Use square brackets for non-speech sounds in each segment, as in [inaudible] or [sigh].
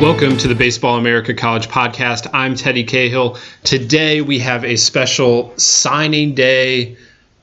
Welcome to the Baseball America College Podcast. I'm Teddy Cahill. Today we have a special signing day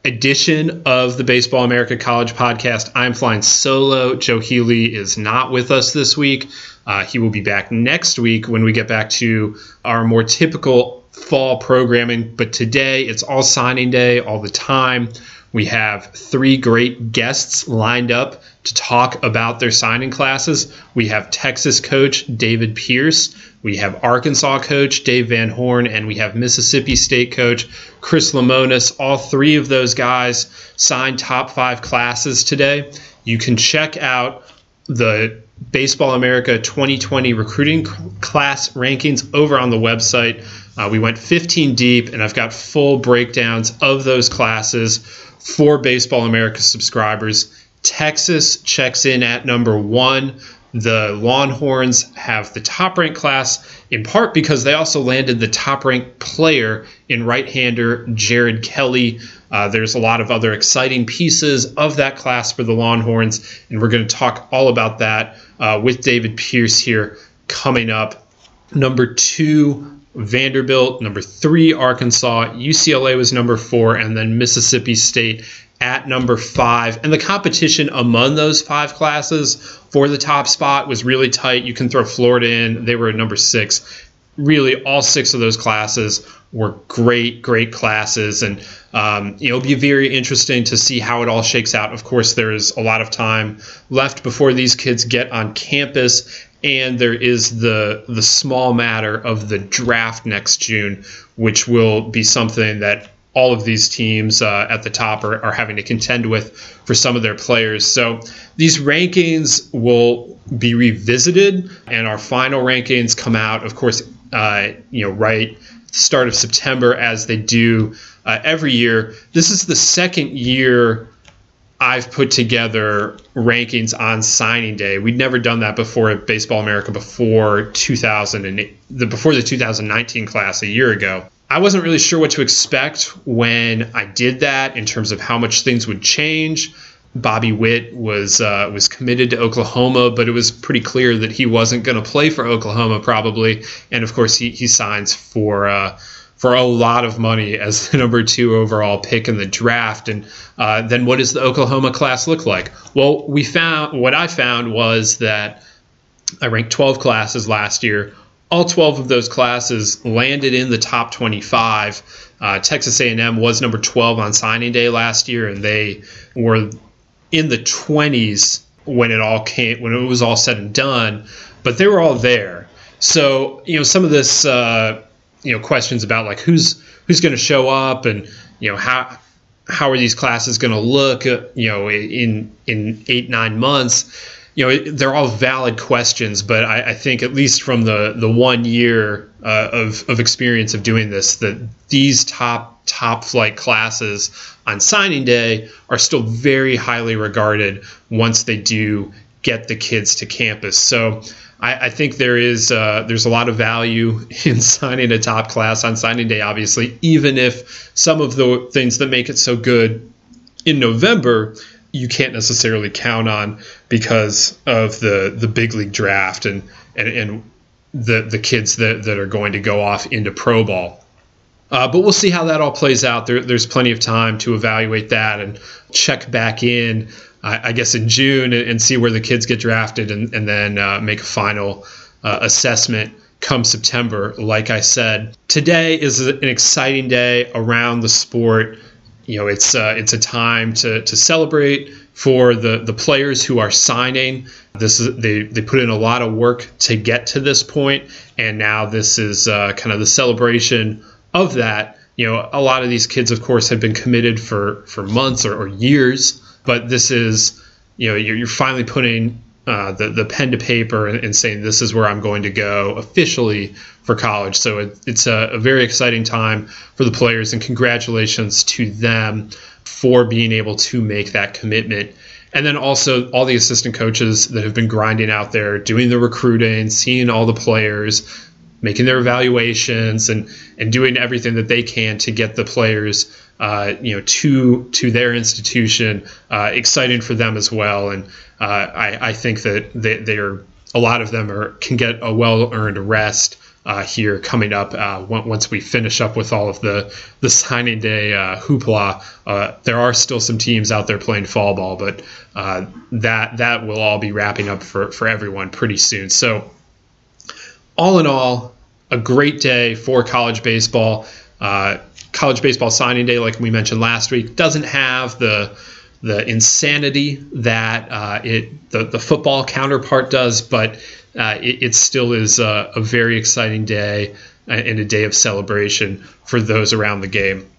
edition of the Baseball America College Podcast. I'm flying solo. Joe Healy is not with us this week. Uh, he will be back next week when we get back to our more typical fall programming. But today it's all signing day all the time. We have three great guests lined up to talk about their signing classes. We have Texas coach David Pierce, we have Arkansas coach Dave Van Horn, and we have Mississippi State coach Chris Lemonis. All three of those guys signed top five classes today. You can check out the Baseball America 2020 recruiting class rankings over on the website. Uh, we went 15 deep, and I've got full breakdowns of those classes for Baseball America subscribers. Texas checks in at number one. The Longhorns have the top ranked class in part because they also landed the top ranked player in right hander Jared Kelley. Uh, there's a lot of other exciting pieces of that class for the Longhorns, and we're going to talk all about that uh, with David Pierce here coming up. Number two, Vanderbilt, number three, Arkansas, UCLA was number four, and then Mississippi State at number five. And the competition among those five classes for the top spot was really tight. You can throw Florida in, they were at number six. Really, all six of those classes were great, great classes. And, um, it'll be very interesting to see how it all shakes out. Of course, there's a lot of time left before these kids get on campus and there is the the small matter of the draft next June, which will be something that all of these teams uh, at the top are, are having to contend with for some of their players. So these rankings will be revisited, and our final rankings come out, of course, uh, you know, right start of September as they do uh, every year. This is the second year I've put together rankings on signing day. We'd never done that before at Baseball America before 2008, the before the 2019 class a year ago. I wasn't really sure what to expect when I did that in terms of how much things would change. Bobby Witt was uh, was committed to Oklahoma, but it was pretty clear that he wasn't going to play for Oklahoma probably. And of course, he, he signs for uh, for a lot of money as the [laughs] number two overall pick in the draft. And uh, then what does the Oklahoma class look like? Well, we found what I found was that I ranked 12 classes last year. All 12 of those classes landed in the top 25. Uh, Texas A&M was number 12 on signing day last year, and they were in the 20s when it all came when it was all said and done. But they were all there. So you know some of this uh, you know questions about like who's who's going to show up and you know how how are these classes going to look uh, you know in in eight nine months? You know they're all valid questions but I, I think at least from the the one year uh, of of experience of doing this that these top top flight classes on signing day are still very highly regarded once they do get the kids to campus. So I, I think there is uh, there's a lot of value [laughs] in signing a top class on signing day. Obviously, even if some of the things that make it so good in November you can't necessarily count on because of the the big league draft and and, and the the kids that, that are going to go off into pro ball. Uh, but we'll see how that all plays out. There, there's plenty of time to evaluate that and check back in, I, guess, in June and, and, see where the kids get drafted and, and then uh, make a final uh, assessment come September. Like I said, today is an exciting day around the sport. You know, it's uh, it's a time to to celebrate for the the players who are signing. This is they they put in a lot of work to get to this point, and now this is uh, kind of the celebration of that. You know, a lot of these kids, of course, have been committed for for months or, or years, but this is you know you're, you're finally putting uh, the the pen to paper and, and, saying this is where I'm going to go officially for college. So it, it's a, a, very exciting time for the players, and congratulations to them for being able to make that commitment. And then also all the assistant coaches that have been grinding out there, doing the recruiting, seeing all the players, making their evaluations, and and doing everything that they can to get the players uh, you know, to to their institution. Uh, exciting for them as well, and uh, I, I think that they, they are a lot of them are can get a well earned rest. Uh, here coming up uh, once we finish up with all of the the signing day uh, hoopla. There are still some teams out there playing fall ball, but that that will all be wrapping up for for everyone pretty soon. So, all in all, a great day for college baseball. Uh, college baseball signing day, like we mentioned last week, doesn't have the the insanity that uh, it the, the football counterpart does, but uh, it, it, still is a, a, very exciting day and a day of celebration for those around the game.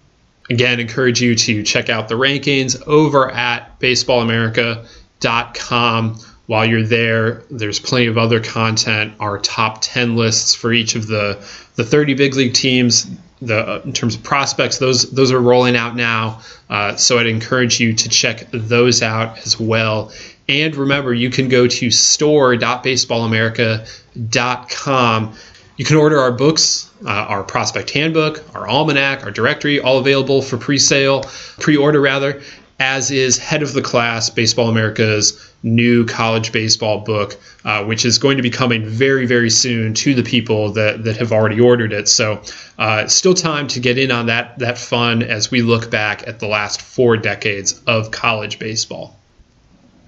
Again, encourage you to check out the rankings over at baseballamerica.com. While you're there, there's plenty of other content. Our top 10 lists for each of the, the 30 big league teams the in terms of prospects those those are rolling out now. Uh, so i'd encourage you to check those out as well. And remember you can go to store.baseballamerica.com you can order our books uh, our prospect handbook our almanac our directory all available for pre-sale pre-order rather as is Head of the Class, Baseball America's new college baseball book, uh, which is going to be coming very, very soon to the people that, that have already ordered it. So, uh, still time to get in on that, that fun as we look back at the last four decades of college baseball.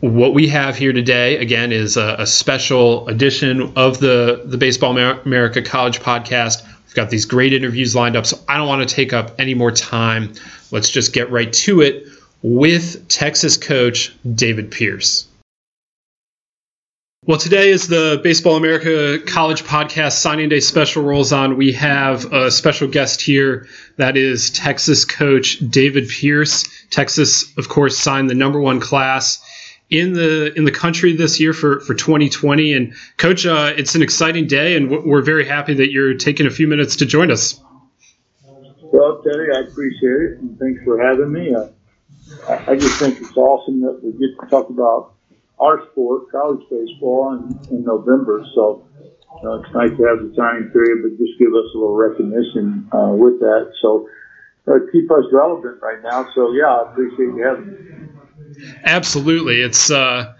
What we have here today, again, is a, a special edition of the, the Baseball America College Podcast. We've got these great interviews lined up, so I don't want to take up any more time. Let's just get right to it with Texas coach David Pierce. Well, today is the Baseball America College Podcast Signing Day special rolls on. We have a special guest here that is Texas coach David Pierce. Texas, of course, signed the number one class in the in the country this year for for 2020. And coach, uh, it's an exciting day, and we're very happy that you're taking a few minutes to join us. Well, Teddy, I appreciate it, and thanks for having me. I just think it's awesome that we get to talk about our sport, college baseball, in, in November. So uh, it's nice to have the signing period, but just give us a little recognition uh, with that. So uh, keep us relevant right now. So yeah, I appreciate you having me. Absolutely, it's. Uh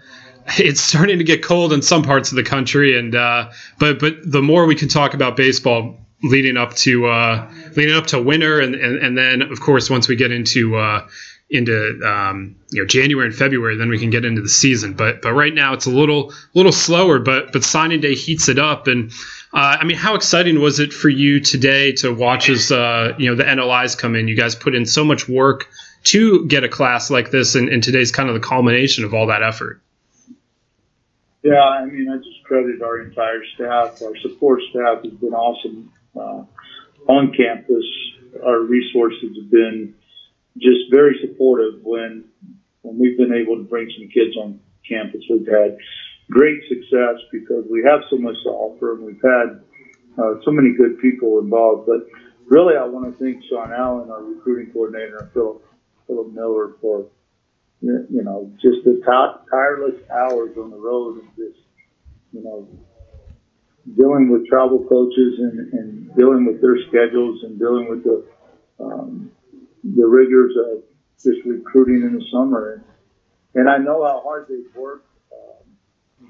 it's starting to get cold in some parts of the country, and uh, but but the more we can talk about baseball leading up to uh, leading up to winter, and, and and then of course once we get into uh, into um, you know January and February, then we can get into the season. But but right now it's a little little slower. But but signing day heats it up. And uh, I mean, how exciting was it for you today to watch as uh, you know the NLIs come in? You guys put in so much work to get a class like this, and, and today's kind of the culmination of all that effort. Yeah, I mean, I just credit our entire staff. Our support staff has been awesome uh, on campus. Our resources have been just very supportive when when we've been able to bring some kids on campus. We've had great success because we have so much to offer and we've had uh, so many good people involved. But really, I want to thank Sean Allen, our recruiting coordinator, and Philip Philip Miller for you know just the t- tireless hours on the road and just you know dealing with travel coaches and, and dealing with their schedules and dealing with the um, the rigors of just recruiting in the summer. and I know how hard they've worked, um,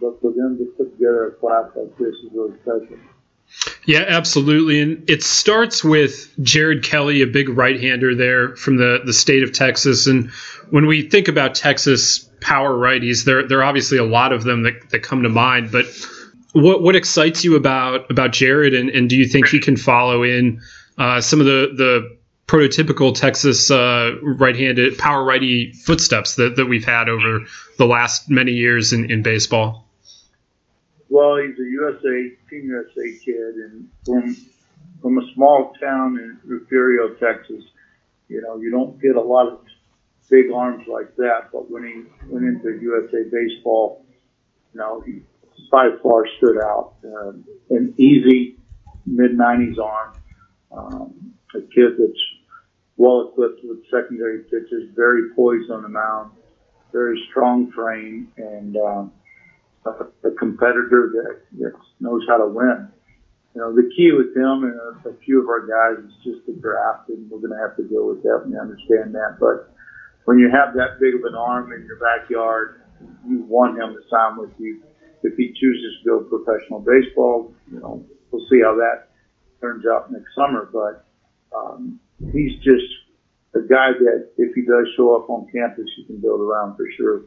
but for them to put together a class like this is really special. Yeah, absolutely. And it starts with Jared Kelley, a big right hander there from the, the state of Texas. And when we think about Texas power righties, there, there are obviously a lot of them that, that come to mind. But what what excites you about about Jared, and, and do you think he can follow in uh, some of the, the prototypical Texas uh, right-handed power righty footsteps that, that we've had over the last many years in, in baseball? Well, he's a USA Team USA kid, and from from a small town in Refugio, Texas. You know, you don't get a lot of big arms like that, but when he went into USA baseball, you know, he by far stood out. Uh, an easy mid 90s arm, um, a kid that's well equipped with secondary pitches, very poised on the mound, very strong frame, and um, a, a competitor that, that knows how to win. You know, the key with him and a, a few of our guys is just the draft, and we're going to have to deal with that. We understand that, but when you have that big of an arm in your backyard, you want him to sign with you. If he chooses to go professional baseball, you know, we'll see how that turns out next summer. But um, he's just a guy that, if he does show up on campus, you can build around for sure.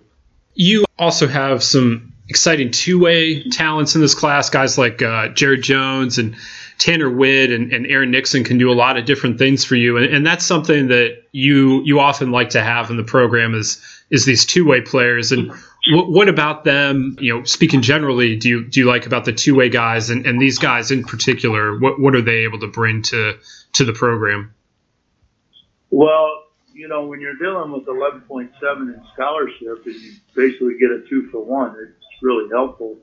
You also have some exciting two-way talents in this class. Guys like uh, Jared Jones and Tanner Witt and, and, Aaron Nixon can do a lot of different things for you, and, and, that's something that you you often like to have in the program is is these two-way players. And w- what about them? You know, speaking generally, do you do you like about the two-way guys and, and these guys in particular? What what are they able to bring to to the program? Well, you know, when you're dealing with 11.7 in scholarship and you basically get a two for one, it's really helpful.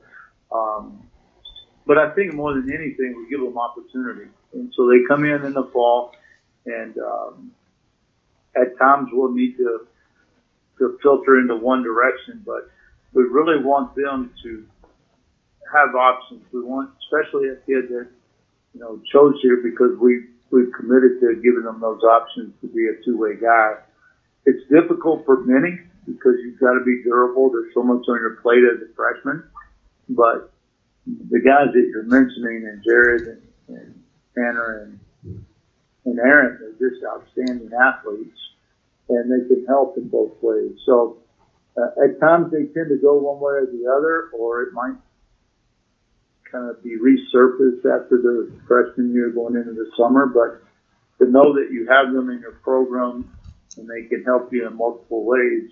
Um, but I think more than anything, we give them opportunity. And so they come in in the fall, and um, at times we'll need to, to filter into one direction, but we really want them to have options. We want, especially a kid that, you know, chose here because we we've committed to giving them those options to be a two-way guy. It's difficult for many because you've got to be durable. There's so much on your plate as a freshman. But the guys that you're mentioning, and Jared and, and Tanner and, and Aaron, are just outstanding athletes, and they can help in both ways. So uh, at times they tend to go one way or the other, or it might kind of be resurfaced after the freshman year going into the summer. But to know that you have them in your program and they can help you in multiple ways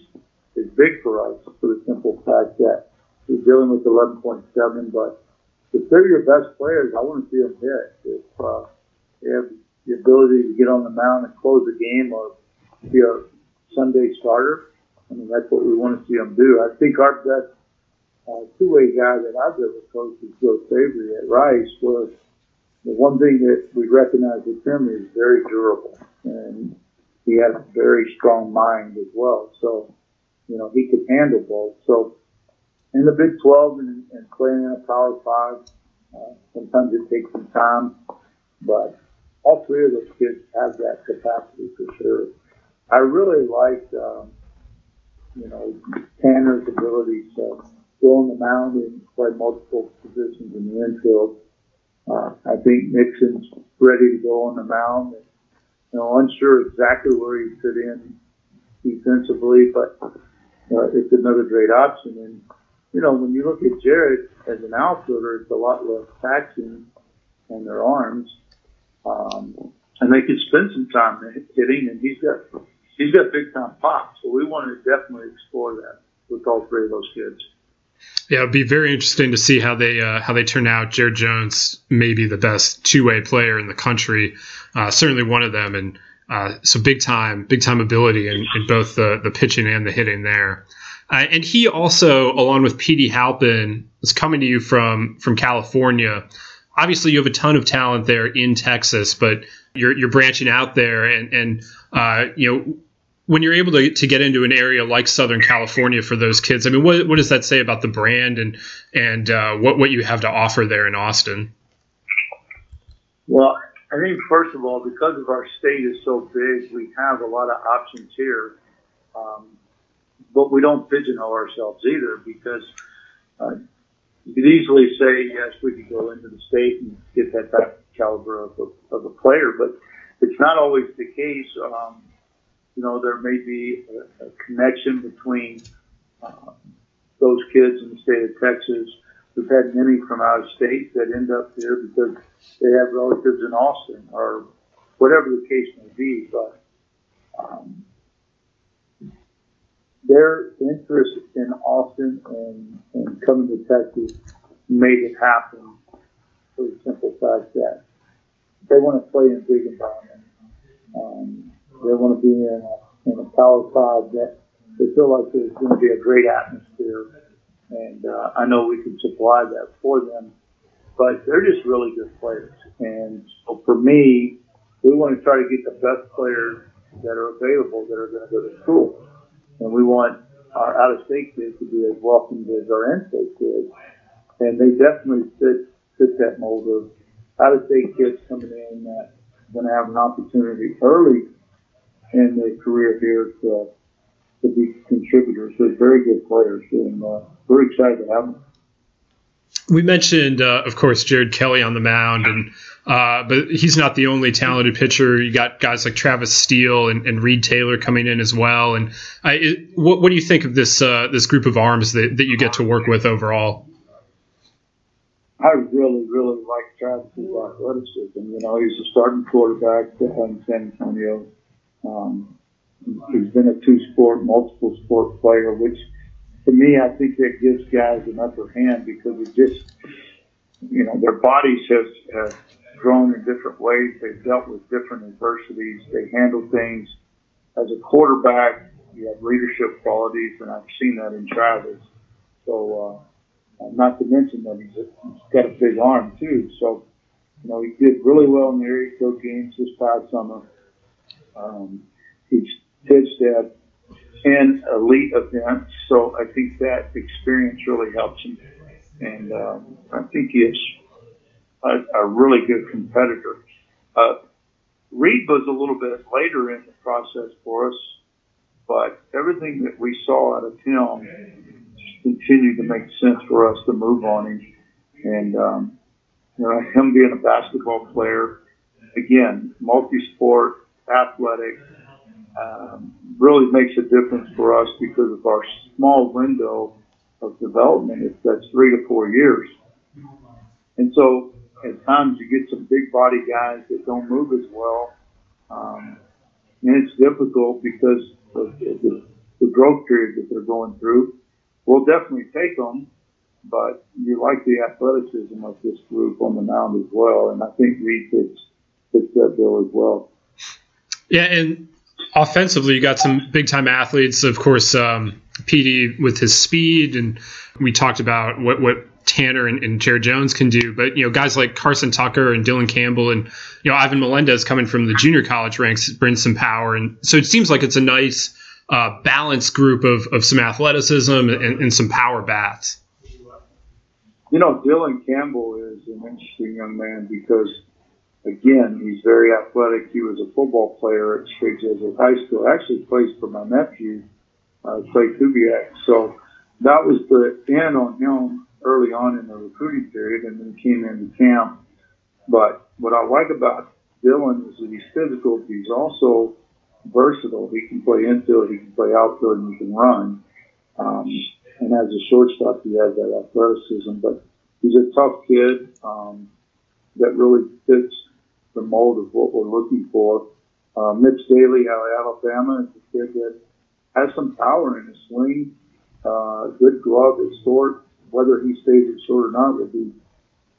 is big for us for the simple fact that we're dealing with 11.7. But if they're your best players, I want to see them hit. If uh, they have the ability to get on the mound and close the game or be a Sunday starter, I mean, that's what we want to see them do. I think our best uh, two-way guy that I've ever coached is Joe Savery at Rice was the one thing that we recognize with him is very durable and he has a very strong mind as well. So, you know, he could handle both. So in the Big 12 and, and playing in a Power 5, uh, sometimes it takes some time, but all three of those kids have that capacity for sure. I really liked, um, you know, Tanner's ability to go on the mound and play multiple positions in the infield. Uh, I think Nixon's ready to go on the mound. And, you know, unsure exactly where he fit in defensively, but uh, it's another great option. And you know, when you look at Jared as an outfielder, it's a lot less taxing on their arms, um, and they can spend some time hitting. And he's got he's got big time pop, so we want to definitely explore that with all three of those kids. Yeah, it'd be very interesting to see how they uh, how they turn out. Jared Jones may be the best two way player in the country, uh, certainly one of them, and uh, so big time, big time ability in, in, both the the pitching and the hitting there. Uh, and he also, along with Petey Halpin, is coming to you from from California. Obviously, you have a ton of talent there in Texas, but you're you're branching out there, and and uh, you know when you're able to, to get into an area like Southern California for those kids, I mean, what, what does that say about the brand and and uh, what what you have to offer there in Austin? Well, I think first of all, because of our state is so big, we have a lot of options here. Um, but we don't pigeonhole ourselves either because uh, you could easily say, yes, we could go into the state and get that type of caliber of a, of a player, but it's not always the case. Um, you know, there may be a, a connection between uh, those kids in the state of Texas. We've had many from out of state that end up here because they have relatives in Austin or whatever the case may be. But um, their interest in Austin and, and coming to Texas made it happen for the simple fact that they want to play in big environment. Um, they want to be in a, in a power pod that they feel like there's going to be a great atmosphere. And uh, I know we can supply that for them. But they're just really good players. And so for me, we want to try to get the best players that are available that are going to go to school. And we want our out of state kids to be as welcome as our in state kids. And they definitely fit, fit that mold of out of state kids coming in that are going to have an opportunity early in their career here to, to be contributors. They're very good players, and uh, we're excited to have them. We mentioned, uh, of course, Jared Kelley on the mound, and uh, but he's not the only talented pitcher. You got guys like Travis Sthele and, and Reed Taylor coming in as well. And I, it, what, what do you think of this uh, this group of arms that, that you get to work with overall? I really, really like Travis's athleticism. You know, he's a starting quarterback in San Antonio. Um, he's been a two-sport, multiple sport player, which to me, I think that gives guys an upper hand because it just, you know, their bodies have, have grown in different ways. They've dealt with different adversities. They handle things. As a quarterback, you have leadership qualities, and I've seen that in Travis. So, uh, not to mention that he's, he's got a big arm too. So, you know, he did really well in the area games this past summer. Um, he's pitched at 10 elite events, so I think that experience really helps him. And um, I think he is a, a really good competitor. Uh, Reed was a little bit later in the process for us, but everything that we saw out of him continued to make sense for us to move on him. And um, you know, him being a basketball player, again, multi-sport, athletic, um, really makes a difference for us because of our small window of development. It's that's three to four years. And so at times you get some big body guys that don't move as well. Um, and it's difficult because of the, the growth period that they're going through. We'll definitely take them, but you like the athleticism of this group on the mound as well. And I think Reed fits, fits that bill as well. Yeah, and offensively, you got some big time athletes. Of course, um, Petey with his speed, and we talked about what what Tanner and, and Jared Jones can do. But you know, guys like Carson Tucker and Dylan Campbell, and you know Ivan Melendez coming from the junior college ranks brings some power, and so it seems like it's a nice uh, balanced group of, of some athleticism and, and some power bats. You know, Dylan Campbell is an interesting young man because again, he's very athletic. He was a football player at Strake Jesuit High School. Actually plays for my nephew, uh, Clay Kubiak. So that was the end on him early on in the recruiting period and then came into camp. But what I like about Dylan is that he's physical, but he's also versatile. He can play infield, he can play outfield, and he can run. Um, and as a shortstop, he has that athleticism. But he's a tough kid um, that really fits the mold of what we're looking for. Uh, Mitch Daly out of Alabama is a kid that has some power in his swing, uh, good glove at short. Whether he stays at short or not will be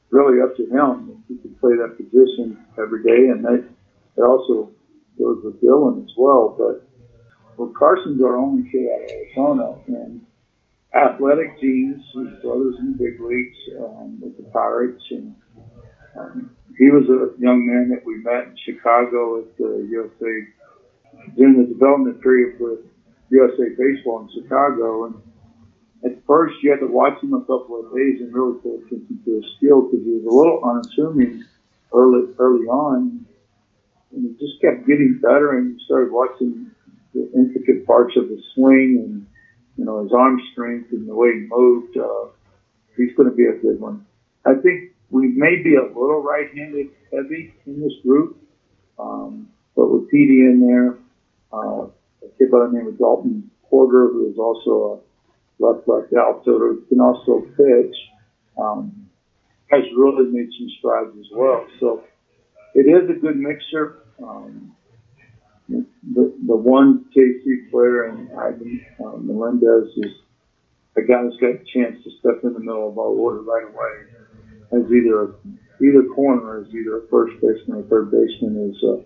really up to him. He can play that position every day, and that, that also goes with Dylan as well. But well, Carson's our only kid out of Arizona, and athletic genes. His brother's in the big leagues um, with the Pirates, and um, he was a young man that we met in Chicago at the USA during the development period with USA Baseball in Chicago. And at first, you had to watch him a couple of days and really pay attention to his skill because he was a little unassuming early early on. And he just kept getting better, and you started watching the intricate parts of the swing and you know, his arm strength and the way he moved, uh, he's going to be a good one. I think we may be a little right-handed heavy in this group, um, but with Petey in there, uh, a kid by the name of Dalton Porter, who is also a left-left outfielder, can also pitch, um, has really made some strides as well. So it is a good mixture. Um, the, the one KC player and Ivan uh, Melendez is a guy that's got a chance to step in the middle of our order right away as either either corner as either a first baseman or third baseman is uh,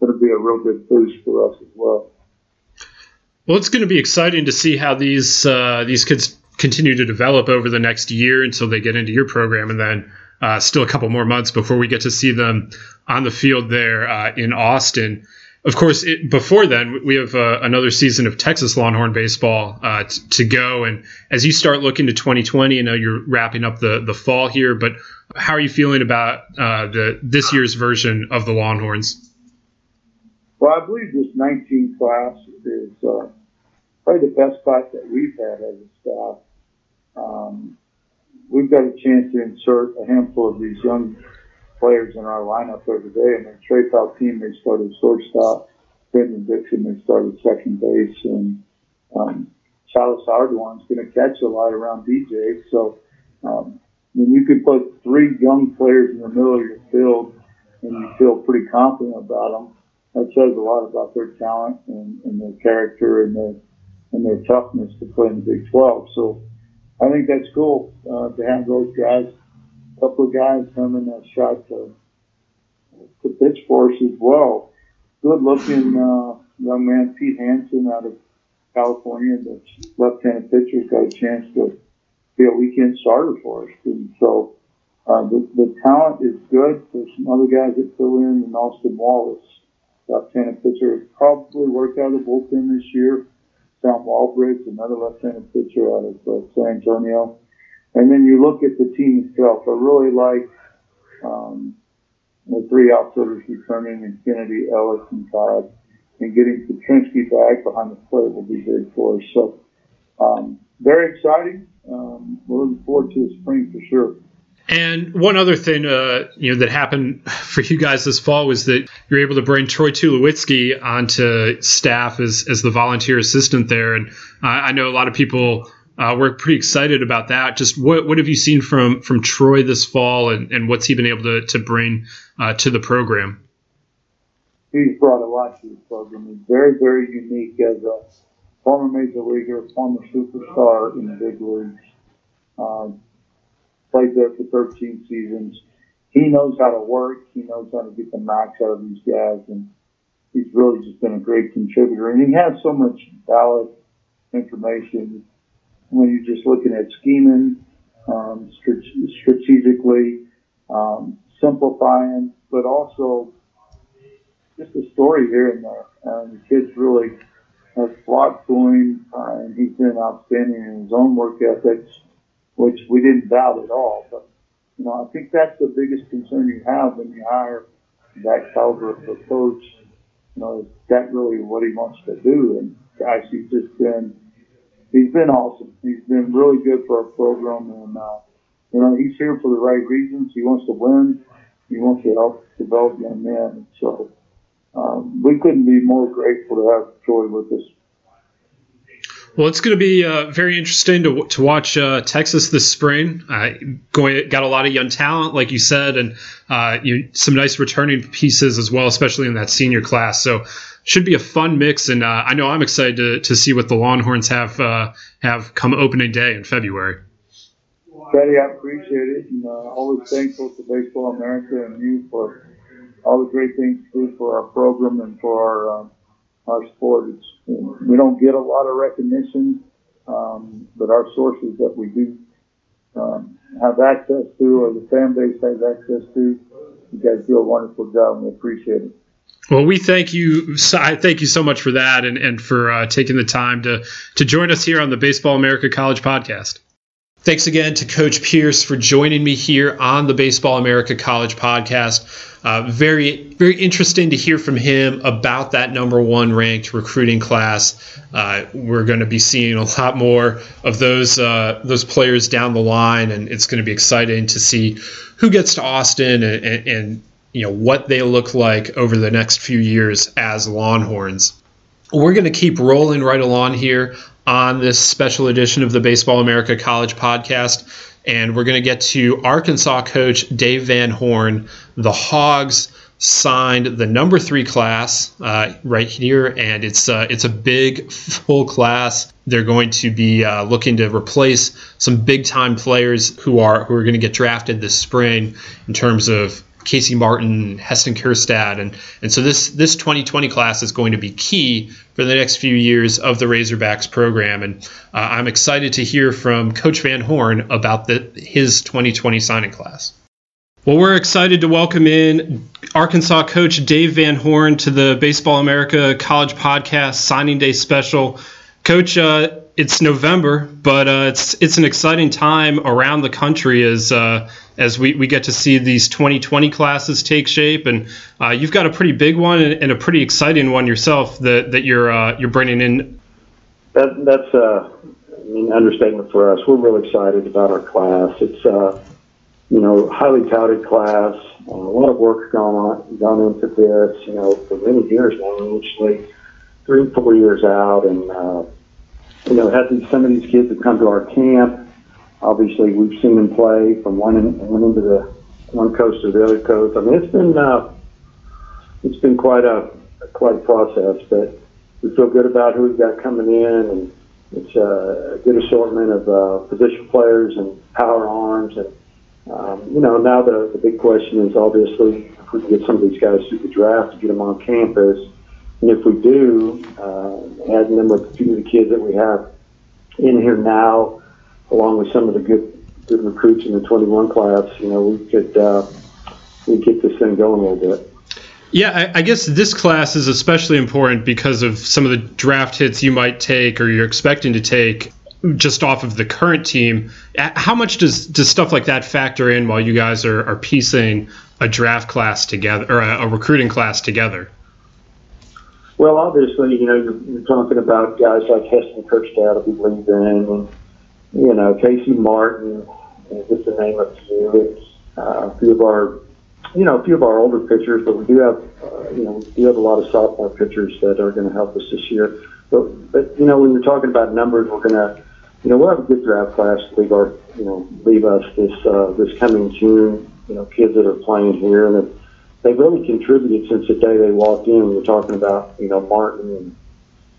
going to be a real good boost for us as well. Well, it's going to be exciting to see how these uh, these kids continue to develop over the next year until they get into your program, and then uh, still a couple more months before we get to see them on the field there uh, in Austin of course, it, before then, we have uh, another season of Texas Longhorn baseball uh, t- to go. And as you start looking to 2020, I know you're wrapping up the, the fall here, but how are you feeling about uh, the this year's version of the Longhorns? Well, I believe this 19 class is uh, probably the best class that we've had as a staff. Um, we've got a chance to insert a handful of these young players in our lineup every day. I mean, Trey Faltine, they started shortstop. Brendan Dixon, they started second base. And um, Silas Ardoin's going to catch a lot around DJ. So um, when you can put three young players in the middle of your field and you feel pretty confident about them, that says a lot about their talent and, and their character and their and their toughness to play in the Big 12. So I think that's cool uh, to have those guys couple of guys coming a shot to, to pitch for us as well. Good looking uh, young man, Pete Hansen out of California, the left-handed pitcher, got a chance to be a weekend starter for us. And so uh, the, the talent is good. There's some other guys that fill in, and Austin Wallace, left-handed pitcher, probably worked out of the bullpen this year. Sam Walbridge, another left-handed pitcher out of uh, San Antonio. And then you look at the team itself. I really like um, the three outfielders returning and Kennedy, Ellis, and Todd. And getting Petrinsky back behind the plate will be big for us. So um, very exciting. Um, we're looking forward to the spring for sure. And one other thing, uh, you know, that happened [laughs] for you guys this fall was that you're able to bring Troy Tulowitzki onto staff as as the volunteer assistant there. And uh, I know a lot of people uh, we're pretty excited about that. Just what what have you seen from from Troy this fall, and, and what's he been able to to bring uh, to the program? He's brought a lot to the program. He's very very unique as a former major leaguer, former superstar in the big leagues. Um, played there for 13 seasons. He knows how to work. He knows how to get the max out of these guys, and he's really just been a great contributor. And he has so much valid information when you're just looking at scheming, um, strategically, um, simplifying, but also just a story here and there. And the kid's really has flocked to him, uh, and he's been outstanding in his own work ethics, which we didn't doubt at all. But you know, I think that's the biggest concern you have when you hire that caliber of a coach. You know, is that really what he wants to do? And guys, he's just been he's been awesome. He's been really good for our program, and uh, you know he's here for the right reasons. He wants to win. He wants to help develop young men. So um, we couldn't be more grateful to have Troy with us. Well, it's going to be uh, very interesting to, to watch uh, Texas this spring. Uh, going got a lot of young talent, like you said, and uh, you, some nice returning pieces as well, especially in that senior class. So should be a fun mix, and uh, I know I'm excited to, to see what the Longhorns have uh, have come opening day in February. Teddy, I appreciate it, and always thankful to Baseball America and you for all the great things you do for our program and for our our sport. It's, we don't get a lot of recognition, um, but our sources that we do um, have access to, or the fan base has access to, you guys do a wonderful job, and we appreciate it. Well, we thank you. I thank you so much for that, and and for uh, taking the time to to join us here on the Baseball America College podcast. Thanks again to Coach Pierce for joining me here on the Baseball America College podcast. Uh, very, very interesting to hear from him about that number one ranked recruiting class. Uh, we're going to be seeing a lot more of those uh, those players down the line, and it's going to be exciting to see who gets to Austin and, and, and you know what they look like over the next few years as Longhorns. We're going to keep rolling right along here on this special edition of the Baseball America College podcast. And we're going to get to Arkansas coach Dave Van Horn. The Hogs signed the number three class uh, right here, and it's uh, it's a big full class. They're going to be uh, looking to replace some big time players who are who are going to get drafted this spring in terms of Casey Martin, Heston Kjerstad, and and so this this 2020 class is going to be key for the next few years of the Razorbacks program, and uh, I'm excited to hear from Coach Van Horn about the his 2020 signing class. Well, we're excited to welcome in Arkansas coach Dave Van Horn to the Baseball America College Podcast Signing Day Special. Coach, uh, it's November, but uh, it's it's an exciting time around the country as uh, as we, we get to see these 2020 classes take shape, and uh, you've got a pretty big one and, and, a pretty exciting one yourself that that you're uh, you're bringing in. That that's uh, an understatement for us. We're really excited about our class. It's uh, you know highly touted class. a lot of work gone on gone into this. You know for many years now, actually three four years out, and you know, had these, some of these kids that come to our camp. Obviously, we've seen them play from one end, one end of the one coast to the other coast. I mean, it's been uh, it's been quite a quite a process, but we feel good about who we've got coming in, and it's a good assortment of uh, position players and power arms, and um, you know, now the the big question is obviously if we can get some of these guys through the draft to get them on campus and if we do, uh, adding them with a few of the kids that we have in here now, along with some of the good good recruits in the 21 class, you know, we could uh, we get this thing going a little bit. Yeah, I, I, guess this class is especially important because of some of the draft hits you might take or you're expecting to take just off of the current team. How much does does stuff like that factor in while you guys are, are piecing a draft class together or a, a recruiting class together? Well, obviously, you know, you're, you're talking about guys like Heston Kjerstad, we believe in, and, you know, Casey Martin, just to name a few. Uh, a few of our, you know, a few of our older pitchers, but we do have, uh, you know, we do have a lot of sophomore pitchers that are going to help us this year. But, but, you know, when you're talking about numbers, we're going to, you know, we'll have a good draft class to leave our, you know, leave us this, uh, this coming June, you know, kids that are playing here and they really contributed since the day they walked in. We were talking about, you know, Martin and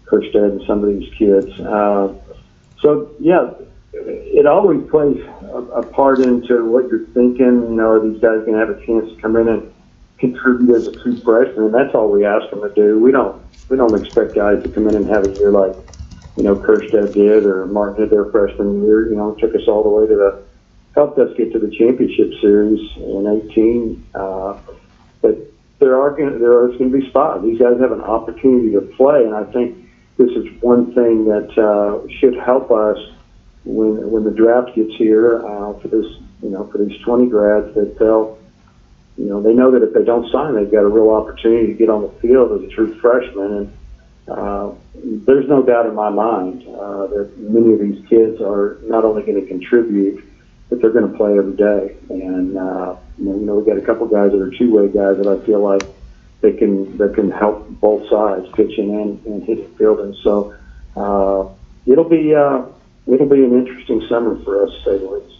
Kjerstad and some of these kids. Uh, so, yeah, it always plays a, a part into what you're thinking. You know, are these guys going to have a chance to come in and contribute as a true freshman? And that's all we ask them to do. We don't we don't expect guys to come in and have a year like, you know, Kjerstad did or Martin did their freshman year. You know, took us all the way to the helped us get to the championship series in 18. Uh, but there are going there are going to be spots. These guys have an opportunity to play, and I think this is one thing that uh, should help us when when the draft gets here uh, for this you know for these 20 grads that they'll you know they know that if they don't sign, they've got a real opportunity to get on the field as a true freshman and. Uh, there's no doubt in my mind uh, that many of these kids are not only going to contribute, but they're going to play every day. And uh, you know, we got a couple guys that are two-way guys that I feel like they can that can help both sides, pitching and, and hitting fielding. So uh, it'll be uh, it'll be an interesting summer for us, to say the least.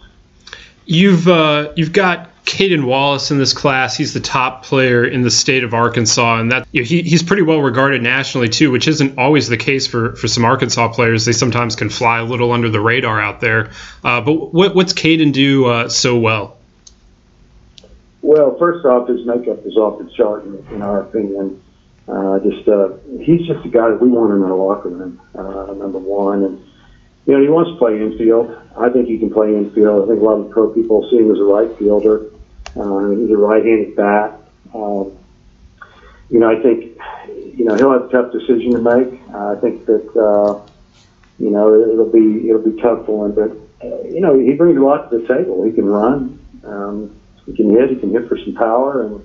You've uh, you've got Cayden Wallace in this class. He's the top player in the state of Arkansas, and that you know, he, he's pretty well regarded nationally too, which isn't always the case for, for some Arkansas players. They sometimes can fly a little under the radar out there. Uh, but what, what's Cayden do uh, so well? Well, first off, his makeup is off the chart, in, in our opinion. Uh, just uh, he's just a guy that we want in our locker room. Uh, number one, and you know he wants to play infield. I think he can play infield. I think a lot of pro people see him as a right fielder. Uh, he's a right-handed bat. Um, you know, I think you know he'll have a tough decision to make. Uh, I think that uh, you know it'll be it'll be tough for him, but uh, you know, he brings a lot to the table. He can run, um, he can hit, he can hit for some power, and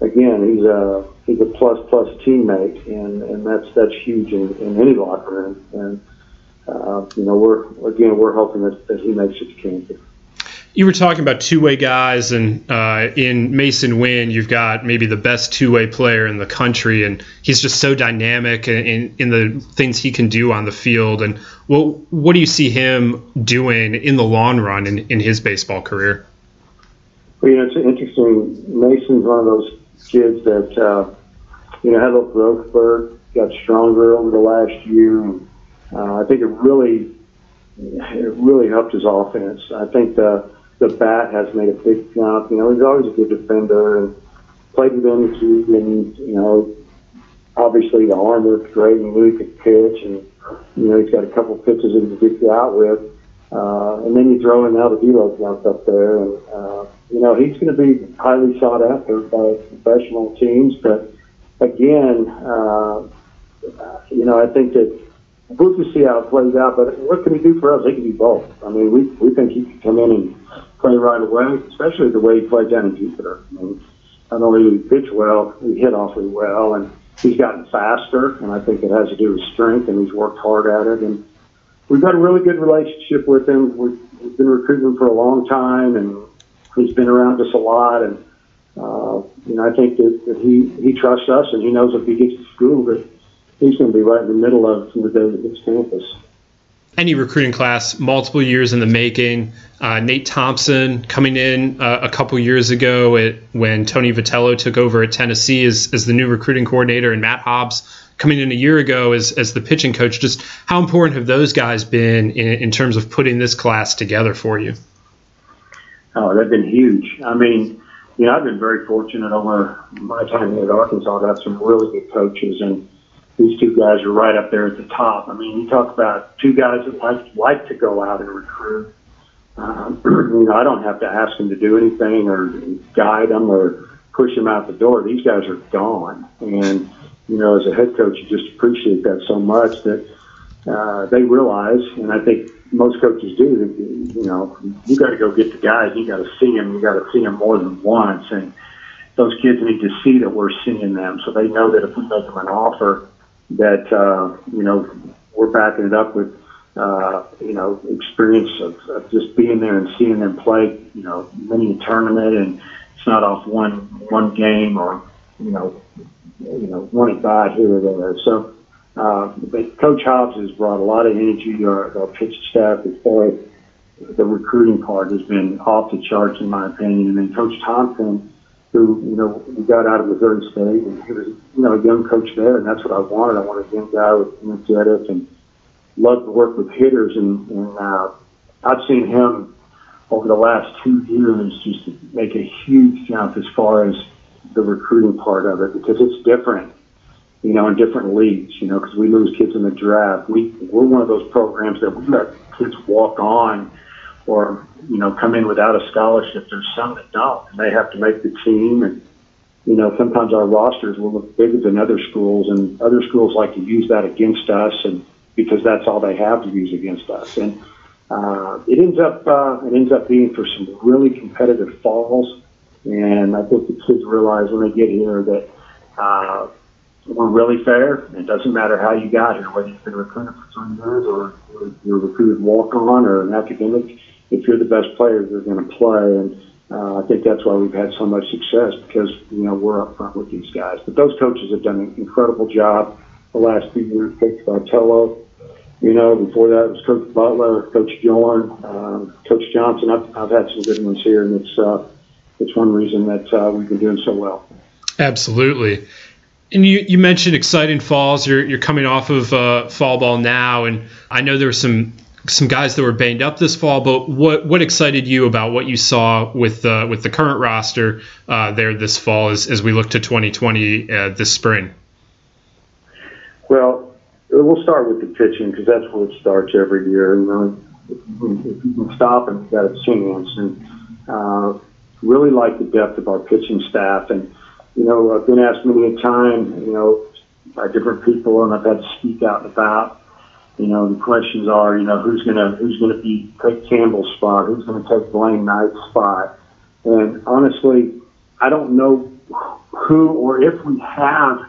again, he's a he's a plus plus teammate, and and that's that's huge in, in any locker room. And uh, you know, we're again we're hoping that, that he makes it to Kansas you were talking about two-way guys, and uh, in Masyn Winn, you've got maybe the best two-way player in the country, and he's just so dynamic in, in, the things he can do on the field. And well, what do you see him doing in the long run in, in his baseball career? Well, you know, it's interesting. Masyn's one of those kids that uh, you know had a little growth spurt, got stronger over the last year. And, uh, I think it really it really helped his offense. I think the the bat has made a big jump. You know, he's always a good defender and played with energy, and you know, obviously the arm works great, and Louis could pitch, and you know, he's got a couple pitches that he can get you out with. Uh, and then you throw in Altidillo jump up there, and uh, you know he's going to be highly sought after by professional teams. But again, uh, you know, I think that we'll just see how it plays out. But what can he do for us? He can do both. I mean, we we think he can come in and play right away, especially the way he played down in Jupiter. I mean, not only did he pitch well, he hit awfully well, and he's gotten faster, and I think it has to do with strength, and he's worked hard at it. And we've got a really good relationship with him. We've, been recruiting for a long time, and he's been around us a lot. And uh, you know, I think that, that he he trusts us, and he knows if he gets to school that he's going to be right in the middle of the David campus any recruiting class, multiple years in the making. Uh, Nate Thompson coming in uh, a couple years ago at, when Tony Vitello took over at Tennessee as, as the new recruiting coordinator, and Matt Hobbs coming in a year ago as, as the pitching coach. Just how important have those guys been in, in terms of putting this class together for you? Oh, they've been huge. I mean, you know, I've been very fortunate over my time here at Arkansas to have some really good coaches and these two guys are right up there at the top. I mean, you talk about two guys that like like to go out and recruit. Um, [clears throat] you know, I don't have to ask them to do anything or guide them or push them out the door. These guys are gone, and you know, as a head coach, you just appreciate that so much that uh, they realize, and I think most coaches do. That, you know, you got to go get the guys. You got to see them. You got to see them more than once, and those kids need to see that we're seeing them, so they know that if we make them an offer that uh, you know we're backing it up with uh, you know experience of, of just being there and seeing them play. You know, many a tournament, and it's not off one one game or you know you know one bat here or there. So. Uh, but Coach Hobbs has brought a lot of energy to our, our pitch staff as the recruiting part has been off the charts in my opinion. And then Coach Thompson, who, you know, we got out of Missouri State, and he was, you know, a young coach there, and that's what I wanted. I wanted a young guy with energetic and loved to work with hitters, and, and uh, I've seen him over the last two years just make a huge jump as far as the recruiting part of it because it's different, you know, in different leagues, you know, because we lose kids in the draft. We we're one of those programs that we let kids walk on or you know come in without a scholarship. There's some that don't, and they have to make the team. And you know sometimes our rosters will look bigger than other schools, and other schools like to use that against us, and because that's all they have to use against us. And uh, it ends up uh, it ends up being for some really competitive falls. And I think the kids realize when they get here that uh, we're really fair. It doesn't matter how you got here, whether you've been recruited for three years or you're a recruited walk on or an academic if you're the best player, you're going to play. And uh, I think that's why we've had so much success because you know we're up front with these guys. But those coaches have done an incredible job the last few years. Coach Vitello, you know, before that was Coach Butler, Coach Jorn, um, Coach Johnson. I've, I've had some good ones here, and it's uh, it's one reason that uh, we've been doing so well. Absolutely. And you, you mentioned exciting falls. You're, you're coming off of uh, fall ball now, and I know there were some some guys that were banged up this fall. But what what excited you about what you saw with the with the current roster uh, there this fall as, as we look to 2020 uh, this spring? Well, we'll start with the pitching because that's where it starts every year. Know, if you can stop and got a chance, and uh, really like the depth of our pitching staff. And you know, I've been asked many a time, you know, by different people, and I've had to speak out and about You know, the questions are, you know, who's gonna who's gonna be take Campbell's spot, who's gonna take Blaine Knight's spot, and honestly, I don't know who or if we have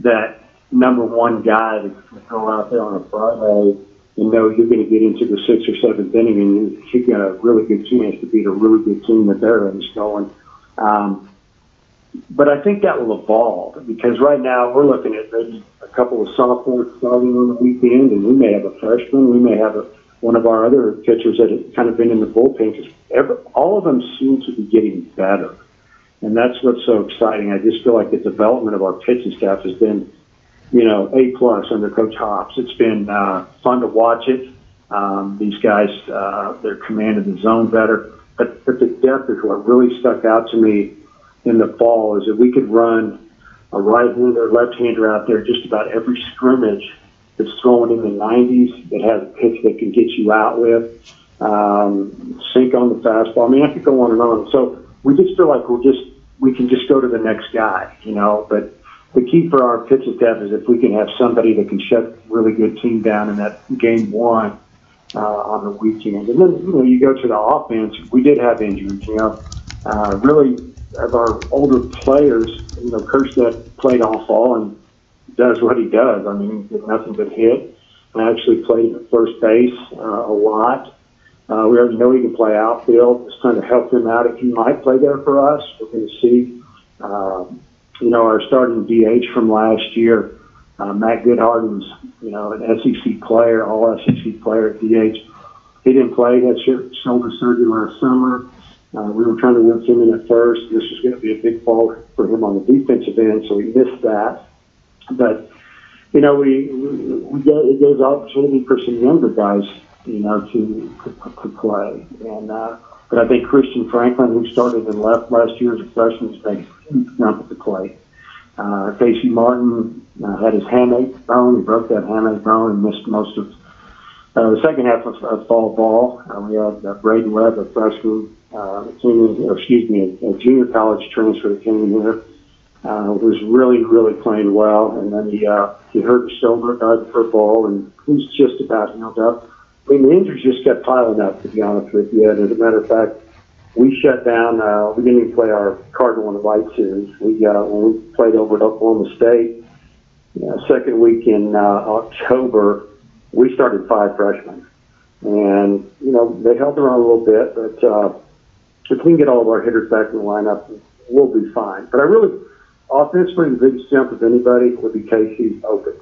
that number one guy to go out there on a Friday and know you're going to get into the sixth or seventh inning and you've got a really good chance to beat a really good team that they're in going. Um, but I think that will evolve because right now we're looking at maybe a couple of sophomores starting on the weekend, and we may have a freshman, we may have a, one of our other pitchers that have kind of been in the bullpen. Because every, all of them seem to be getting better, and that's what's so exciting. I just feel like the development of our pitching staff has been, you know, a plus under Coach Hobbs. It's been uh, fun to watch it. Um, these guys, uh, they're commanding the zone better, but but the depth is what really stuck out to me in the fall is that we could run a right-hander, left-hander out there just about every scrimmage that's throwing in the 90s that has a pitch that can get you out with, um, sink on the fastball. I mean, I could go on and on. So we just feel like we'll just we can just go to the next guy, you know. But the key for our pitching staff is if we can have somebody that can shut really good team down in that game one uh, on the weekend. And then you know you go to the offense. We did have injuries, you know. Uh, really of our older players, you know, Kjerstad played off all and does what he does. I mean, he did nothing but hit. I actually played at first base uh, a lot. Uh, we already know he can play outfield. Just trying to help him out if he might play there for us. We're going to see. Uh, you know, our starting DH from last year, uh, Matt Goodheart's, you know, an SEC player, all SEC player at DH. He didn't play. He had shoulder surgery last summer. Uh, we were trying to work him in at first. This was going to be a big fall for him on the defensive end, so we missed that. But you know, we we, get, it gives opportunity for some younger guys, you know, to to, to play. And uh, but I think Christian Franklin, who started and left last year as a freshman, has made a huge jump at the plate. Uh, Casey Martin uh, had his hamate bone. He broke that hamate bone and missed most of uh, the second half of, of fall ball. Uh, we had uh, Braden Webb, a freshman, uh, came in, excuse me, a, junior college transfer came in here. Uh, was really, really playing well, and then he uh, he hurt his shoulder, died for a ball, and he's just about healed up. I mean, the injuries just kept piling up, to be honest with you. And as a matter of fact, we shut down. Uh, we didn't even play our Cardinal and White series. We uh, when we played over at Oklahoma State, uh, second week in uh, October, we started five freshmen, and you know they held own a little bit, but. Uh, if we can get all of our hitters back in the lineup, we'll be fine. But I really, offensively, the biggest jump of anybody would be Casey Opitz.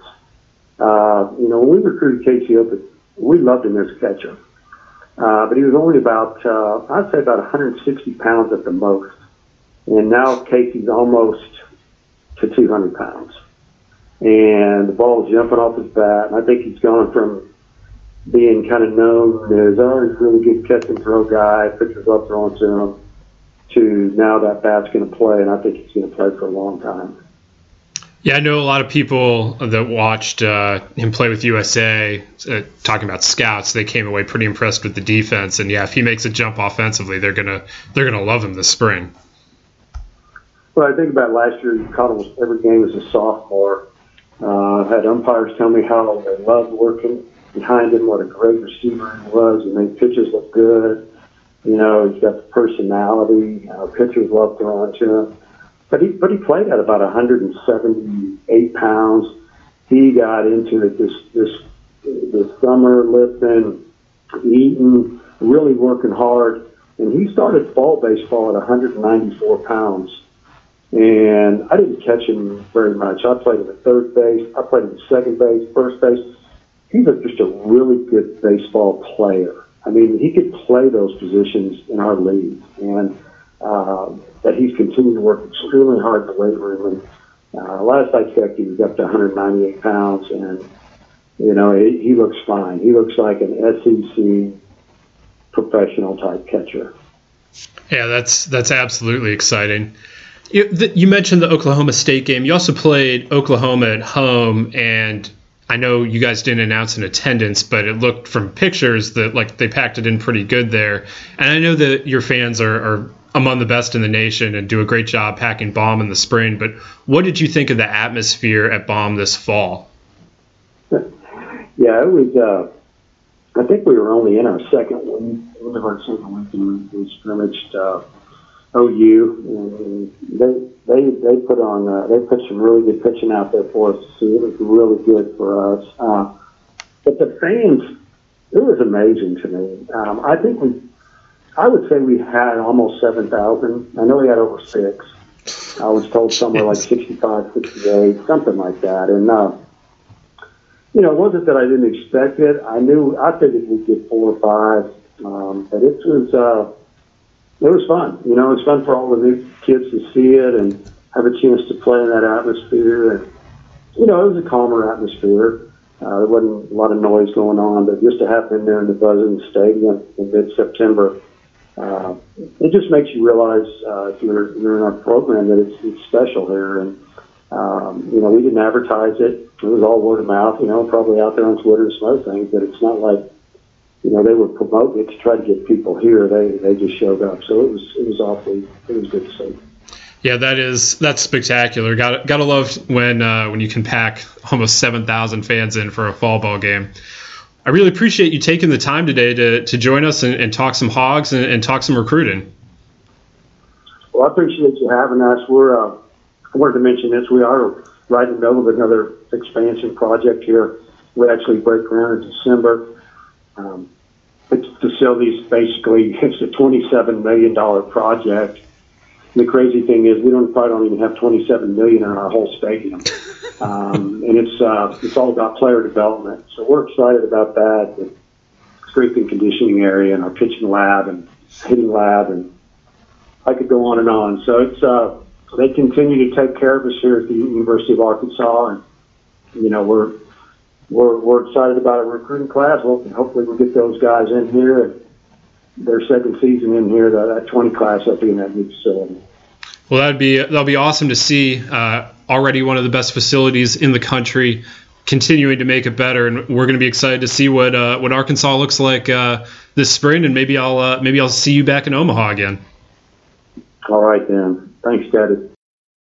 Uh, you know, when we recruited Casey Opitz, we loved him as a catcher. Uh, but he was only about, uh, I'd say about 160 pounds at the most. And now Casey's almost to 200 pounds. And the ball is jumping off his bat. And I think he's gone from being kind of known as, oh, he's a really good catch and throw guy, pitchers love throwing to him, to now that bat's going to play, and I think he's going to play for a long time. Yeah, I know a lot of people that watched uh, him play with USA, uh, talking about scouts. They came away pretty impressed with the defense, and yeah, if he makes a jump offensively, they're gonna they're gonna love him this spring. Well, I think about last year, you caught almost every game as a sophomore. Uh, I had umpires tell me how they loved working behind him, what a great receiver he was. He made pitches look good. You know, he's got the personality. Uh, pitchers love throwing to him. But he, but he played at about 178 pounds. He got into it this, this, this summer, lifting, eating, really working hard. And he started fall baseball at 194 pounds. And I didn't catch him very much. I played at third base. I played him at second base, first base he's a, just a really good baseball player. I mean, he could play those positions in our league, and uh, that he's continued to work extremely hard in the weight room. And uh, last I checked, he was up to 198 pounds, and you know he, he looks fine. He looks like an SEC professional type catcher. Yeah, that's that's absolutely exciting. You, you mentioned the Oklahoma State game. You also played Oklahoma at home, and I know you guys didn't announce an attendance, but it looked from pictures that like they packed it in pretty good there. And I know that your fans are, are among the best in the nation and do a great job packing Baum in the spring. But what did you think of the atmosphere at Baum this fall? [laughs] Yeah, it was. Uh, I think we were only in our second week, end of our second week, we, we scrimmaged uh, OU, and they they they put on uh, they put some really good pitching out there for us to see. It was really good for us. Uh, but the fans, it was amazing to me. Um, I think we, I would say we had almost seven thousand. I know we had over six. I was told somewhere like 65, 68, something like that, and. Uh, you know, it wasn't that I didn't expect it. I knew I figured we'd get four or five, um, but it was uh, it was fun. You know, it was fun for all the new kids to see it and have a chance to play in that atmosphere. And you know, it was a calmer atmosphere. Uh, there wasn't a lot of noise going on, but just to have been there in the buzzing stadium in mid-September, uh, it just makes you realize uh, if you're, you're in our program that it's, it's special here. And um, you know, we didn't advertise it it was all word of mouth, you know, probably out there on Twitter and some other things, but it's not like, you know, they were promoting it to try to get people here. They they just showed up. So it was it was awfully it was good to see. Yeah, that is that's spectacular. Got gotta love when uh, when you can pack almost seven thousand fans in for a fall ball game. I really appreciate you taking the time today to, to join us and, and talk some hogs and, and, talk some recruiting. Well, I appreciate you having us. We're uh, I wanted to mention this. We are right in the middle of another expansion project here. We actually break ground in December. Um, the facility's basically it's a $27 million project. And the crazy thing is we don't probably don't even have 27 million in our whole stadium, [laughs] um, and it's uh, it's all about player development. So we're excited about that. The strength and conditioning area, and our pitching lab, and hitting lab, and I could go on and on. So it's uh, they continue to take care of us here at the University of Arkansas, and you know we're we're we're excited about our recruiting class. Well, hopefully we'll get those guys in here and their second season in here. That, that 20 class up in that new facility. Well, that'd be that'll be awesome to see. Uh, already one of the best facilities in the country, continuing to make it better, and we're going to be excited to see what uh, what Arkansas looks like uh, this spring. And maybe I'll uh, maybe I'll see you back in Omaha again. All right then. Thanks, Teddy.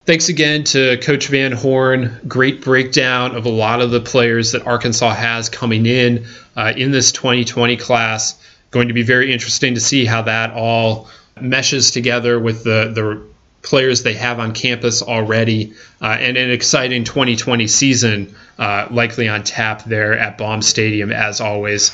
Thanks again to Coach Van Horn. Great breakdown of a lot of the players that Arkansas has coming in uh, in this 2020 class. Going to be very interesting to see how that all meshes together with the, the players they have on campus already uh, and an exciting 2020 season uh, likely on tap there at Baum Stadium as always.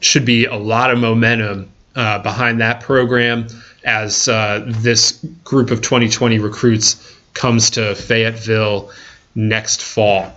Should be a lot of momentum uh, behind that program as uh, this group of 2020 recruits comes to Fayetteville next fall.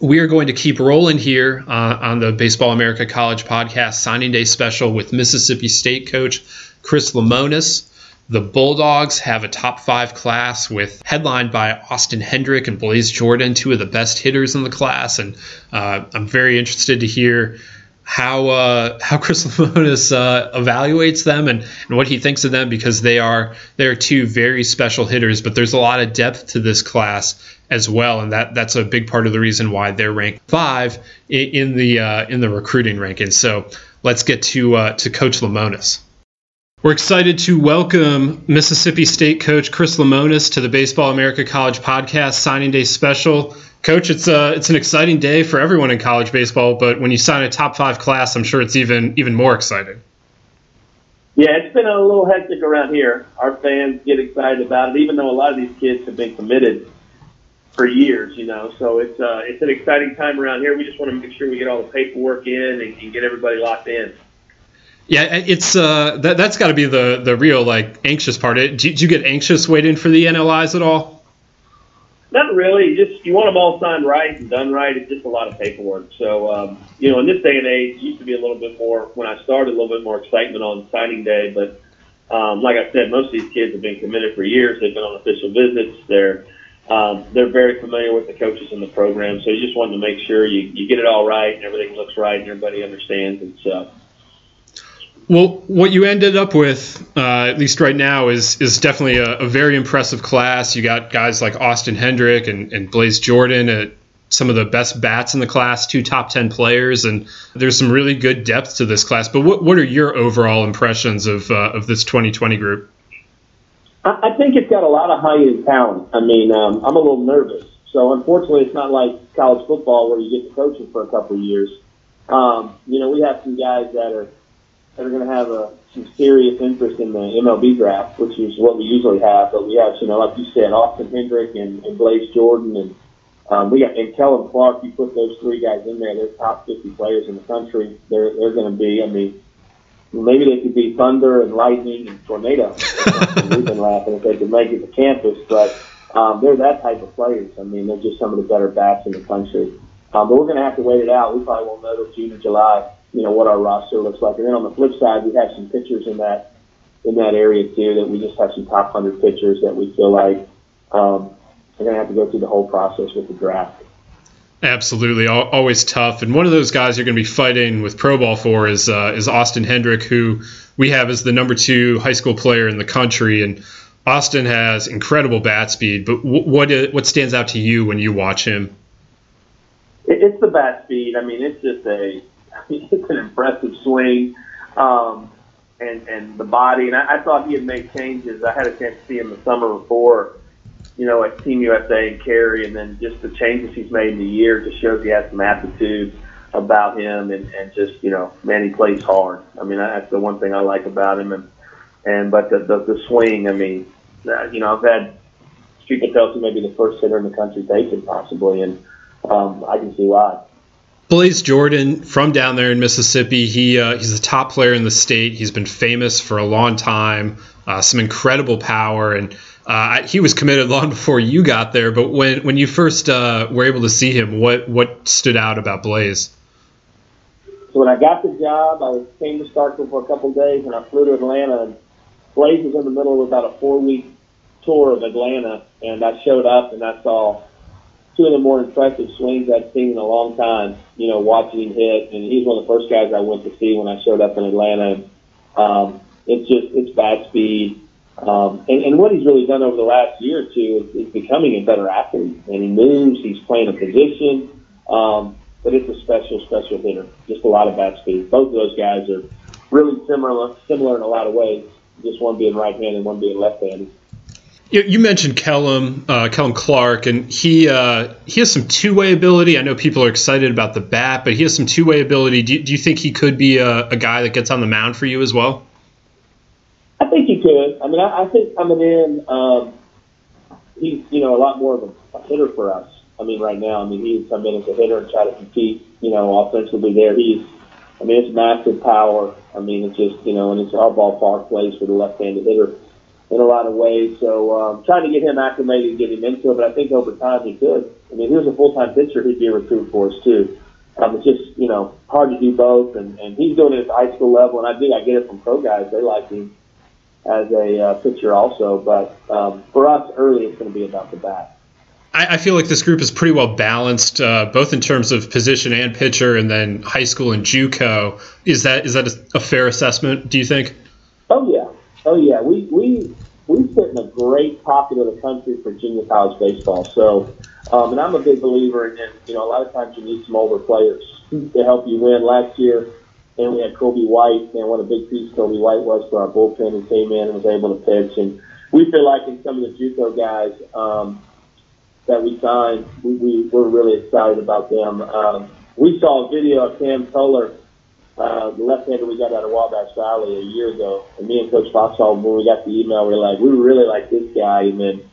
We are going to keep rolling here uh, on the Baseball America College podcast signing day special with Mississippi State coach Chris Lemonis. The Bulldogs have a top five class with headlined by Austin Hendrick and Blaze Jordan, two of the best hitters in the class. And uh, I'm very interested to hear how uh, how [laughs] Chris Lemonis uh, evaluates them and, and what he thinks of them because they are they are two very special hitters, but there's a lot of depth to this class as well, and that that's a big part of the reason why they're ranked five in, the uh, in the recruiting rankings. So let's get to uh, to Coach Lemonis. We're excited to welcome Mississippi State coach Chris Lemonis to the Baseball America College Podcast Signing Day Special. Coach, it's a uh, it's an exciting day for everyone in college baseball, but when you sign a top five class, I'm sure it's even even more exciting. Yeah, it's been a little hectic around here. Our fans get excited about it, even though a lot of these kids have been committed for years. You know, so it's uh, it's an exciting time around here. We just want to make sure we get all the paperwork in and, and get everybody locked in. Yeah, it's uh, that that's got to be the the real like anxious part. Did you, did you get anxious waiting for the NLIs at all? Not really. Just you want them all signed right and done right. It's just a lot of paperwork. So um, you know, in this day and age, it used to be a little bit more when I started, a little bit more excitement on signing day. But um, like I said, most of these kids have been committed for years. They've been on official visits. They're um, they're very familiar with the coaches and the program. So you just want to make sure you, you get it all right and everything looks right and everybody understands it's uh, well, what you ended up with, uh, at least right now, is is definitely a, a, very impressive class. You got guys like Austin Hendrick and, and Blaze Jordan at some of the best bats in the class, two top ten players, and there's some really good depth to this class. But what what are your overall impressions of uh, of this 2020 group? I, think it's got a lot of high end talent. I mean, um, I'm a little nervous. So unfortunately, it's not like college football where you get to coach for a couple of years um, you know, we have some guys that are that are going to have a some serious interest in the MLB draft, which is what we usually have. But we have, you know, like you said, Austin Hendrick and, and Blaze Jordan, and um, we got and Kellum Clark. You put those three guys in there; they're top 50 players in the country. They're they're going to be. I mean, maybe they could be thunder and lightning and tornado. [laughs] We've been laughing if they could make it to campus, but um, they're that type of players. I mean, they're just some of the better bats in the country. Um, but we're going to have to wait it out. We probably won't know till June or July you know what our roster looks like. And then on the flip side, we have some pitchers in that in that area too. That we just have some top hundred pitchers that we feel like um, are going to have to go through the whole process with the draft. Absolutely, always tough. And one of those guys you're going to be fighting with pro ball for is uh, is Austin Hendrick, who we have as the number two high school player in the country. And Austin has incredible bat speed. But what what stands out to you when you watch him? It's the bat speed. I mean, it's just a it's an impressive swing, um, and and the body. And I, I thought he had made changes. I had a chance to see him the summer before, you know, at Team USA and Cary, and then just the changes he's made in the year just shows he has some aptitude about him, and and just you know, man, he plays hard. I mean, that's the one thing I like about him, and and but the the, the swing. I mean, uh, you know, I've had tell me maybe the first hitter in the country taken possibly, and um, I can see why. Blaze Jordan from down there in Mississippi. He uh, he's the top player in the state. He's been famous for a long time. Uh, some incredible power, and uh, he was committed [laughs] long before you got there. But when when you first uh, were able to see him, what what stood out about Blaze? So when I got the job, I came to Starkville for a couple of days, and I flew to Atlanta. And Blaze was in the middle of about a four week tour of Atlanta, and I showed up and I saw two of the more impressive swings I've seen in a long time. You know, watching him hit, and he's one of the first guys I went to see when I showed up in Atlanta. Um, it's just it's bat speed, um, and, and what he's really done over the last year or two is, is becoming a better athlete. And he moves, he's playing a position, um, but it's a special, special hitter. Just a lot of bat speed. Both of those guys are really similar, similar in a lot of ways. Just one being right-handed, and one being left-handed. You mentioned Kellum, uh, Kellum Clark, and he uh, he has some two way ability. I know people are excited about the bat, but he has some two way ability. Do, do, you think he could be a, a, guy that gets on the mound for you as well? I think he could. I mean, I, I think coming in, um, he's you know a lot more of a, hitter for us. I mean, right now, I mean, he's come in as a hitter and try to compete, you know, offensively there. He's, I mean, it's massive power. I mean, it's just you know, and it's our ballpark plays for the left handed hitter in a lot of ways. So um, trying to get him acclimated and get him into it, but I think over time he could. I mean, he was a full-time pitcher, he'd be a recruit for us too. Um, it's just you know hard to do both, and, and he's doing it at the high school level, and I think I get it from pro guys; they like him as a uh, pitcher also. But um, for us, early it's going to be about the bat. I, I feel like this group is pretty well balanced, uh, both in terms of position and pitcher, and then high school and JUCO. Is that is that a, a fair assessment? Do you think? Oh yeah, Oh yeah, we we we sit in a great pocket of the country for junior college baseball. So, um, and I'm a big believer in, you know, a lot of times you need some older players to help you win. Last year, and we had Colby White, and what a big piece Colby White was for our bullpen. He came in and was able to pitch, and we feel like in some of the JUCO guys um, that we signed, we, we we're really excited about them. Um, we saw a video of Cam Tullar uh, the left-hander we got out of Wabash Valley a year ago, and me and Coach Foxhall, when we got the email, we were like, we really like this guy, and then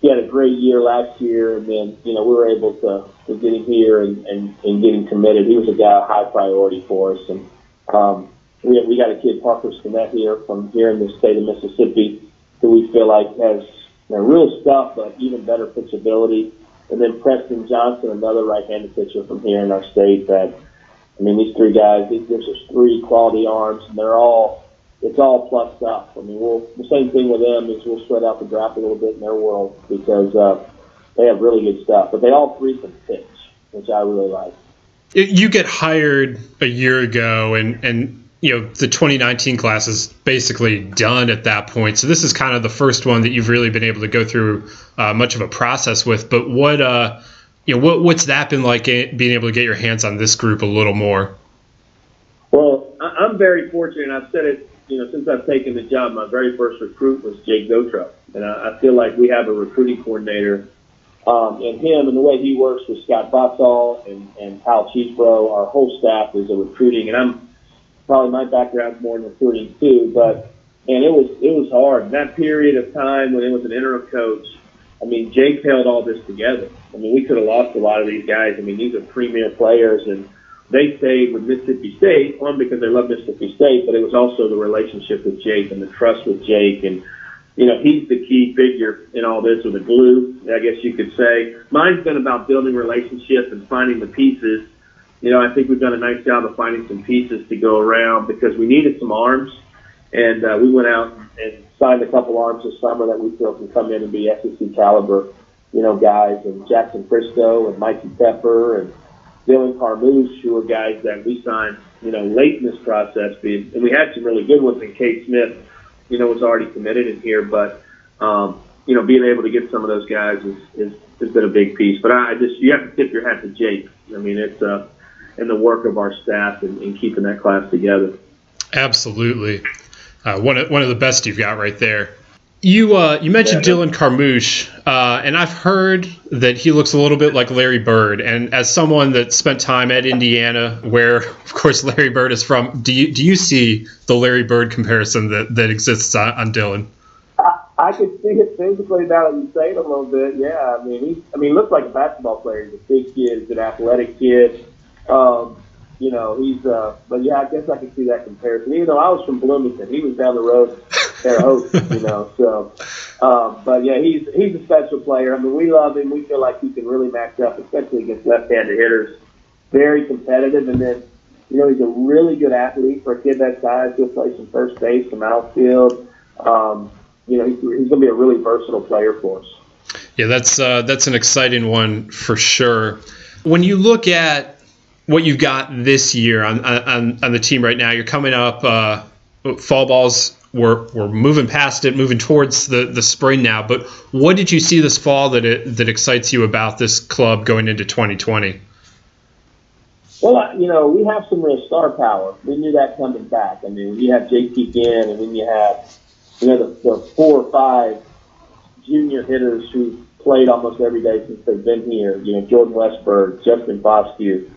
he had a great year last year, and then you know we were able to, to get him here and, and, and get him committed. He was a guy high priority for us, and um, we we got a kid Parker Stinnett here from here in the state of Mississippi, who we feel like has you know, real stuff, but even better pitchability. And then Preston Johnson, another right-handed pitcher from here in our state that I mean, these three guys, these gives us three quality arms, and they're all, it's all plus stuff. I mean, we'll, the same thing with them is we'll spread out the draft a little bit in their world because uh, they have really good stuff. But they all three can pitch, which I really like. You get hired a year ago, and and you know the 2019 class is basically done at that point. So this is kind of the first one that you've really been able to go through uh, much of a process with. But what uh, you know, what, what's that been like eh, being able to get your hands on this group a little more? Well, I'm very fortunate. I've said it, you know, since I've taken the job. My very first recruit was Jake Gautreau, and I, I feel like we have a recruiting coordinator Um, and him and the way he works with Scott Foxhall and, and Kyle Cheesebro, our whole staff is a recruiting, and I'm probably my background's more in recruiting too, but and it was it was hard. That period of time when it was an interim coach, I mean, Jake held all this together. I mean, we could have lost a lot of these guys. I mean, these are premier players, and they stayed with Mississippi State, one because they love Mississippi State, but it was also the relationship with Jake and the trust with Jake, and you know, he's the key figure in all this, or the glue, I guess you could say. Mine's been about building relationships and finding the pieces. You know, I think we've done a nice job of finding some pieces to go around because we needed some arms and uh, we went out and signed a couple arms this summer that we feel can come in and be SEC caliber, you know, guys, and Jackson Fristoe and Mikey Pepper and Dylan Carmouche, who are guys that we signed, you know, late in this process. And we had some really good ones. And Kate Smith, you know, was already committed in here, but um, you know, being able to get some of those guys is, is has been a big piece. But I just you have to tip your hat to Jake. I mean, it's uh, and the work of our staff in, in keeping that class together. Absolutely. Uh, one of one of the best you've got right there. You uh, you mentioned yeah, Dylan Carmouche, uh, and I've heard that he looks a little bit like Larry Bird. And as someone that spent time at Indiana, where of course Larry Bird is from, do you do you see the Larry Bird comparison that, that exists on, on Dylan? I, I could see it physically now that you say it a little bit. Yeah, I mean he I mean he looks like a basketball player. He's a big kid. He's an athletic kid. Um, you know, he's, uh, but yeah, I guess I can see that comparison. Even though I was from Bloomington, he was down the road, Terre Haute, you know, so, um, but yeah, he's, he's a special player. I mean, we love him. We feel like he can really match up, especially against left-handed hitters. Very competitive. And then, you know, he's a really good athlete for a kid that size. He'll play some first base, some outfield. Um, you know, he's, he's going to be a really versatile player for us. Yeah, that's uh, that's an exciting one for sure. When you look at what you've got this year on on, on the team right now. You're coming up. Uh, fall balls. We're, we're moving past it, moving towards the, the spring now. But what did you see this fall that it, that excites you about this club going into 2020? Well, you know, we have some real star power. We knew that coming back. I mean, you have JT Ginn, and then you have, you know, the, the four or five junior hitters who played almost every day since they've been here. You know, Jordan Westburg, Justin Foscue,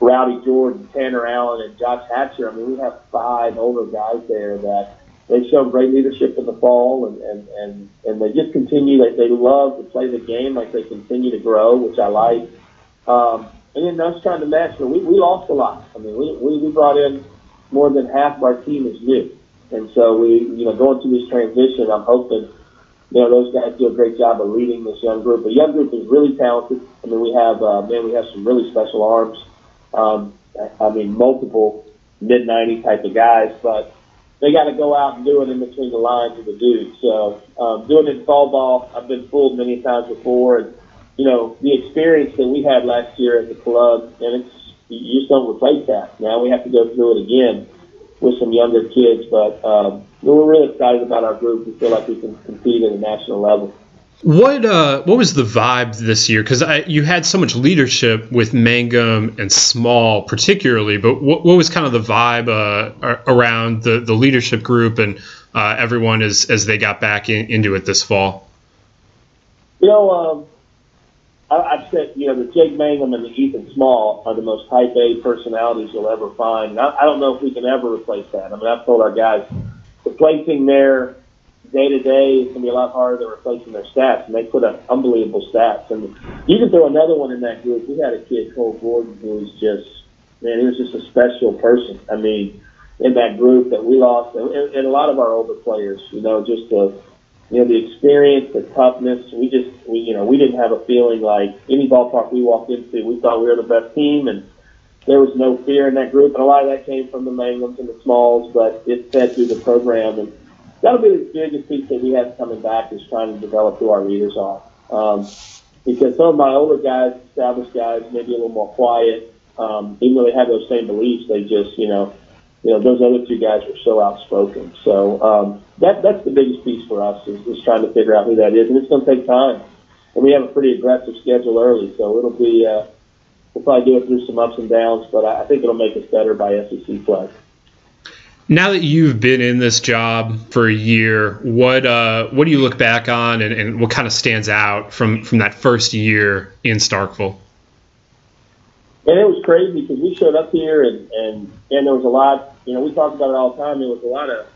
Rowdy Jordan, Tanner Allen, and Josh Hatcher. I mean, we have five older guys there that they show great leadership in the fall, and and and, and they just continue. They they love to play the game, like they continue to grow, which I like. Um, and then us trying to match. we we lost a lot. I mean, we we, we brought in more than half of our team is new, and so we you know going through this transition. I'm hoping you know, those guys do a great job of leading this young group. The young group is really talented. I mean, we have, uh, man, we have some really special arms. Um, I mean, multiple mid 90 type of guys, but they got to go out and do it in between the lines of the dudes. So um, doing it in fall ball, I've been fooled many times before, and you know the experience that we had last year at the club, and it's you just don't replace that. Now we have to go through it again with some younger kids, but um, we're really excited about our group. We feel like we can compete at a national level. What uh, what was the vibe this year? Because you had so much leadership with Mangum and Small, particularly. But what, what was kind of the vibe uh, around the, the leadership group and uh, everyone as as they got back in, into it this fall? You know, um, I, have said you know the Jake Mangum and the Ethan Small are the most Type A personalities you'll ever find. I, I don't know if we can ever replace that. I mean, I've told our guys replacing their day to day is going to be a lot harder than replacing their stats, and they put up unbelievable stats. And you can throw another one in that group. We had a kid, Cole Gordon, who was just, man, he was just a special person. I mean, in that group that we lost, and, and a lot of our older players, you know, just the, you know, the experience, the toughness. We just, we, you know, we didn't have a feeling like any ballpark we walked into, we thought we were the best team, and there was no fear in that group. And a lot of that came from the Mangums and the Smalls, but it fed through the program and that'll be the biggest piece that we have coming back is trying to develop who our leaders are. Um, because some of my older guys, established guys, maybe a little more quiet, um, even though they have those same beliefs, they just, you know, you know, those other two guys were so outspoken. So um, that that's the biggest piece for us is, is trying to figure out who that is, and it's going to take time. And we have a pretty aggressive schedule early, so it'll be uh, we'll probably do it through some ups and downs, but I, I think it'll make us better by SEC play. Now that you've been in this job for a year, what uh, what do you look back on, and, and what kind of stands out from from that first year in Starkville? And it was crazy because we showed up here and, and, and there was a lot, you know, we talked about it all the time. There was a lot of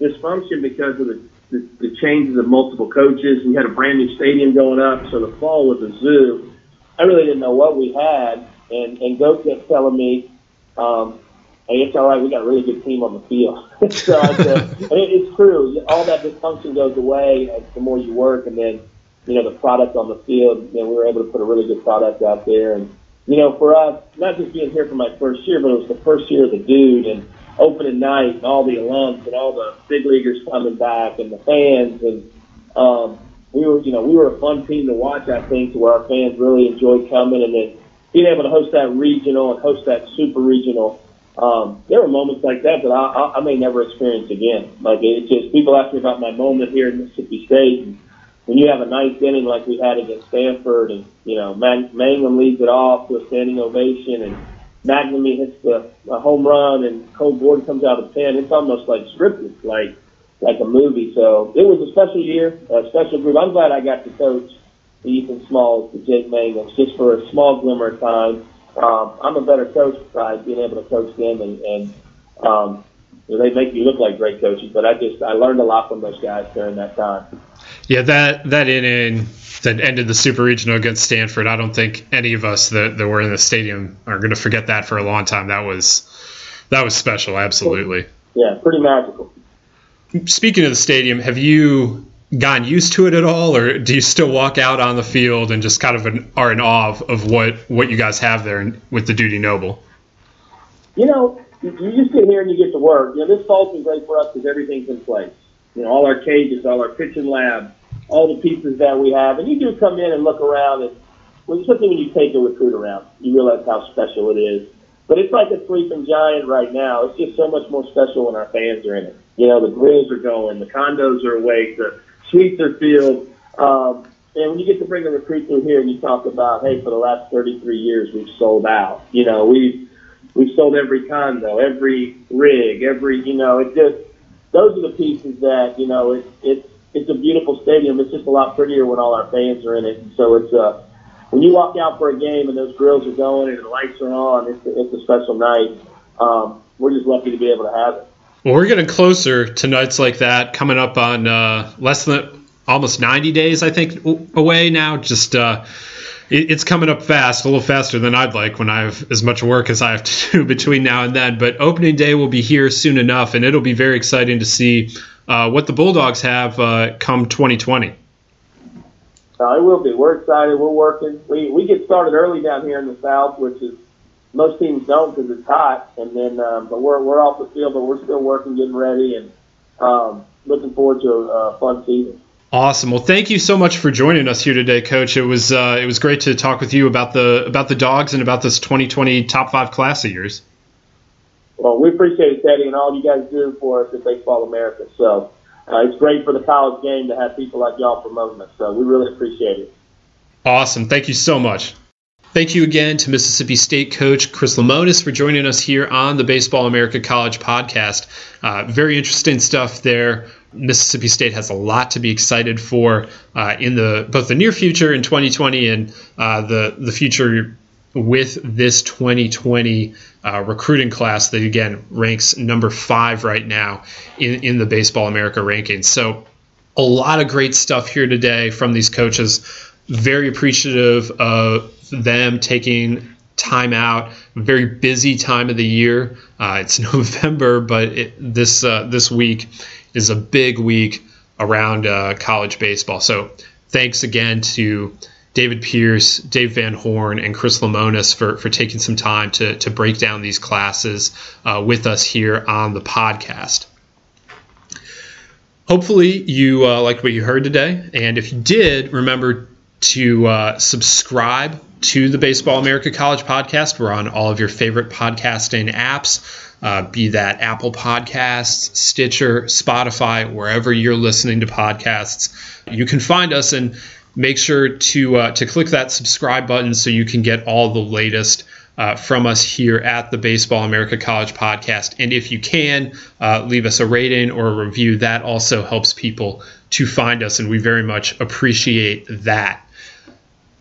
dysfunction because of the, the, the changes of multiple coaches. We had a brand new stadium going up. So the fall was a zoo. I really didn't know what we had. And, and Go kept telling me, um, hey, it's all right. We got a really good team on the field. [laughs] so I said, [laughs] and it, it's true. All that dysfunction goes away the more you work. And then, you know, the product on the field, you know, we were able to put a really good product out there. And, you know, for us, not just being here for my first year, but it was the first year of the dude and opening night and all the alums and all the big leaguers coming back and the fans and um, we were, you know, we were a fun team to watch. I think to where our fans really enjoyed coming and then being able to host that regional and host that super regional. Um, there were moments like that that I, I, I may never experience again. Like it just people ask me about my moment here in Mississippi State. And, when you have a ninth inning like we had against Stanford, and you know Man- Mangum leads it off to a standing ovation, and MacNamee hits the a home run, and Cole Gordon comes out of the pen, it's almost like scripted, like like a movie. So it was a special year, a special group. I'm glad I got to coach Ethan Smalls, the Jake Mangums, just for a small glimmer of time. Um, I'm a better coach by being able to coach them, and, and um, they make me look like great coaches. But I just I learned a lot from those guys during that time. Yeah, that that inning that ended the Super Regional against Stanford. I don't think any of us that, that were in the stadium are going to forget that for a long time. That was that was special, absolutely. Yeah, pretty magical. Speaking of the stadium, have you gotten used to it at all, or do you still walk out on the field and just kind of an, are in awe of, what what you guys have there with the Dudy Noble? You know, you just get here and you get to work. You know, this fall's been great for us because everything's in place you know, all our cages, all our pitching lab, all the pieces that we have. And you do come in and look around, and well, especially when you take a recruit around, you realize how special it is. But it's like a sleeping giant right now. It's just so much more special when our fans are in it. You know, the grills are going, the condos are awake, the filled. Um, and when you get to bring a recruit through here and you talk about, hey, for the last 33 years we've sold out. You know, we've we've sold every condo, every rig, every you know, it just those are the pieces that you know it's it's it's a beautiful stadium. It's just a lot prettier when all our fans are in it. So it's uh when you walk out for a game and those grills are going and the lights are on, it's it's a special night. Um, we're just lucky to be able to have it. Well, we're getting closer to nights like that coming up on uh, less than almost 90 days, I think, away now. Just uh, it's coming up fast, a little faster than I'd like when I have as much work as I have to do [laughs] between now and then. But opening day will be here soon enough, and it'll be very exciting to see uh, what the Bulldogs have uh, come 2020. Uh, it will be. We're excited. We're working. We we get started early down here in the south, which is most teams don't because it's hot. And then, um, but we're we're off the field, but we're still working, getting ready, and um, looking forward to a, a fun season. Awesome. Well, thank you so much for joining us here today, Coach. It was uh, it was great to talk with you about the about the dogs and about this 2020 top five class of yours. Well, we appreciate it, Teddy, and all you guys do for us at Baseball America. So uh, it's great for the college game to have people like y'all promoting us. So we really appreciate it. Awesome. Thank you so much. Thank you again to Mississippi State coach Chris Lemonis for joining us here on the Baseball America College podcast. Uh, very interesting stuff there Mississippi State has a lot to be excited for uh, in the both the near future in 2020 and uh, the the future with this 2020 uh, recruiting class that again ranks number five right now in, in the Baseball America rankings. So a lot of great stuff here today from these coaches. Very appreciative of them taking time out. Very busy time of the year. Uh, it's [laughs] November, but it, this uh, this week is a big week around uh, college baseball. So thanks again to David Pierce, Dave Van Horn, and Chris Lemonis for, for taking some time to, to break down these classes uh, with us here on the podcast. Hopefully, you uh, liked what you heard today. And if you did, remember to uh, subscribe to the Baseball America College podcast. We're on all of your favorite podcasting apps uh, be that Apple Podcasts, Stitcher, Spotify, wherever you're listening to podcasts. You can find us and make sure to uh, to click that subscribe button so you can get all the latest uh, from us here at the Baseball America College Podcast. And if you can, uh, leave us a rating or a review. That also helps people to find us, and we very much appreciate that.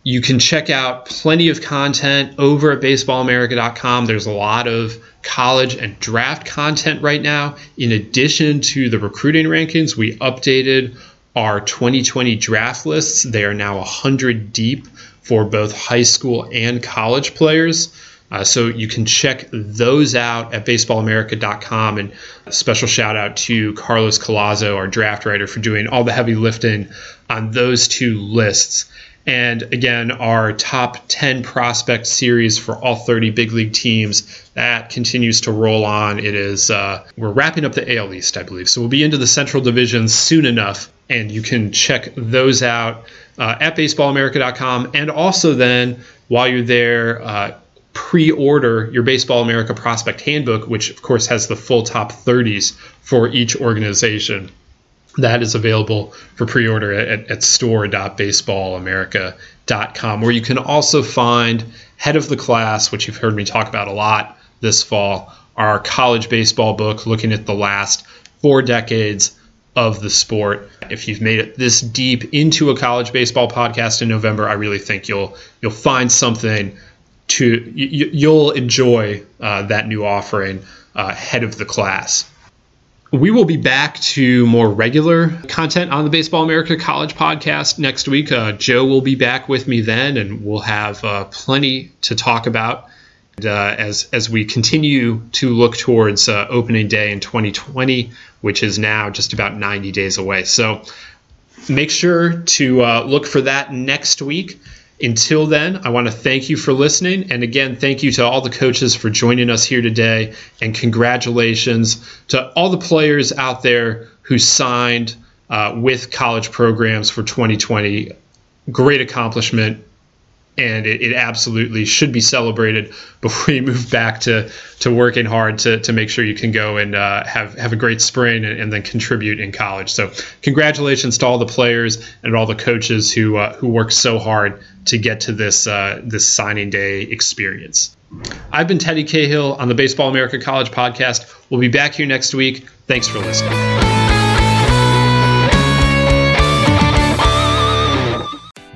You can check out plenty of content over at baseballamerica.com. There's a lot of college and draft content right now. In addition to the recruiting rankings, we updated our 2020 draft lists. They are now 100 deep for both high school and college players. Uh, so you can check those out at baseballamerica.com. And a special shout out to Carlos Collazo, our draft writer, for doing all the heavy lifting on those two lists. And again, our top 10 prospect series for all 30 big league teams that continues to roll on. It is uh, we're wrapping up the AL East, I believe, so we'll be into the Central Division soon enough, and you can check those out uh, at baseballamerica.com. And also then, while you're there. Uh, pre-order your Baseball America Prospect Handbook, which of course has the full top 30s for each organization that is available for pre-order at, at store.baseballamerica.com where you can also find head of the class which you've heard me talk about a lot this fall our college baseball book looking at the last four decades of the sport. If you've made it this deep into a college baseball podcast in november i really think you'll you'll find something to you, will enjoy uh, that new offering uh, head of the class we will be back to more regular content on the Baseball America College podcast next week. Uh, Joe will be back with me then, and we'll have uh, plenty to talk about and, uh, as as we continue to look towards uh, opening day in 2020, which is now just about 90 days away. So make sure to uh, look for that next week. Until then, I want to thank you for listening. And again, thank you to all the coaches for joining us here today. And congratulations to all the players out there who signed uh, with college programs for 2020. Great accomplishment and it, it, absolutely should be celebrated before you move back to to working hard to, to make sure you can go and uh, have have a great spring and, and, then contribute in college. So congratulations to all the players and all the coaches who uh, who worked so hard to get to this uh, this signing day experience. I've been Teddy Cahill on the Baseball America College podcast. We'll be back here next week. Thanks for listening.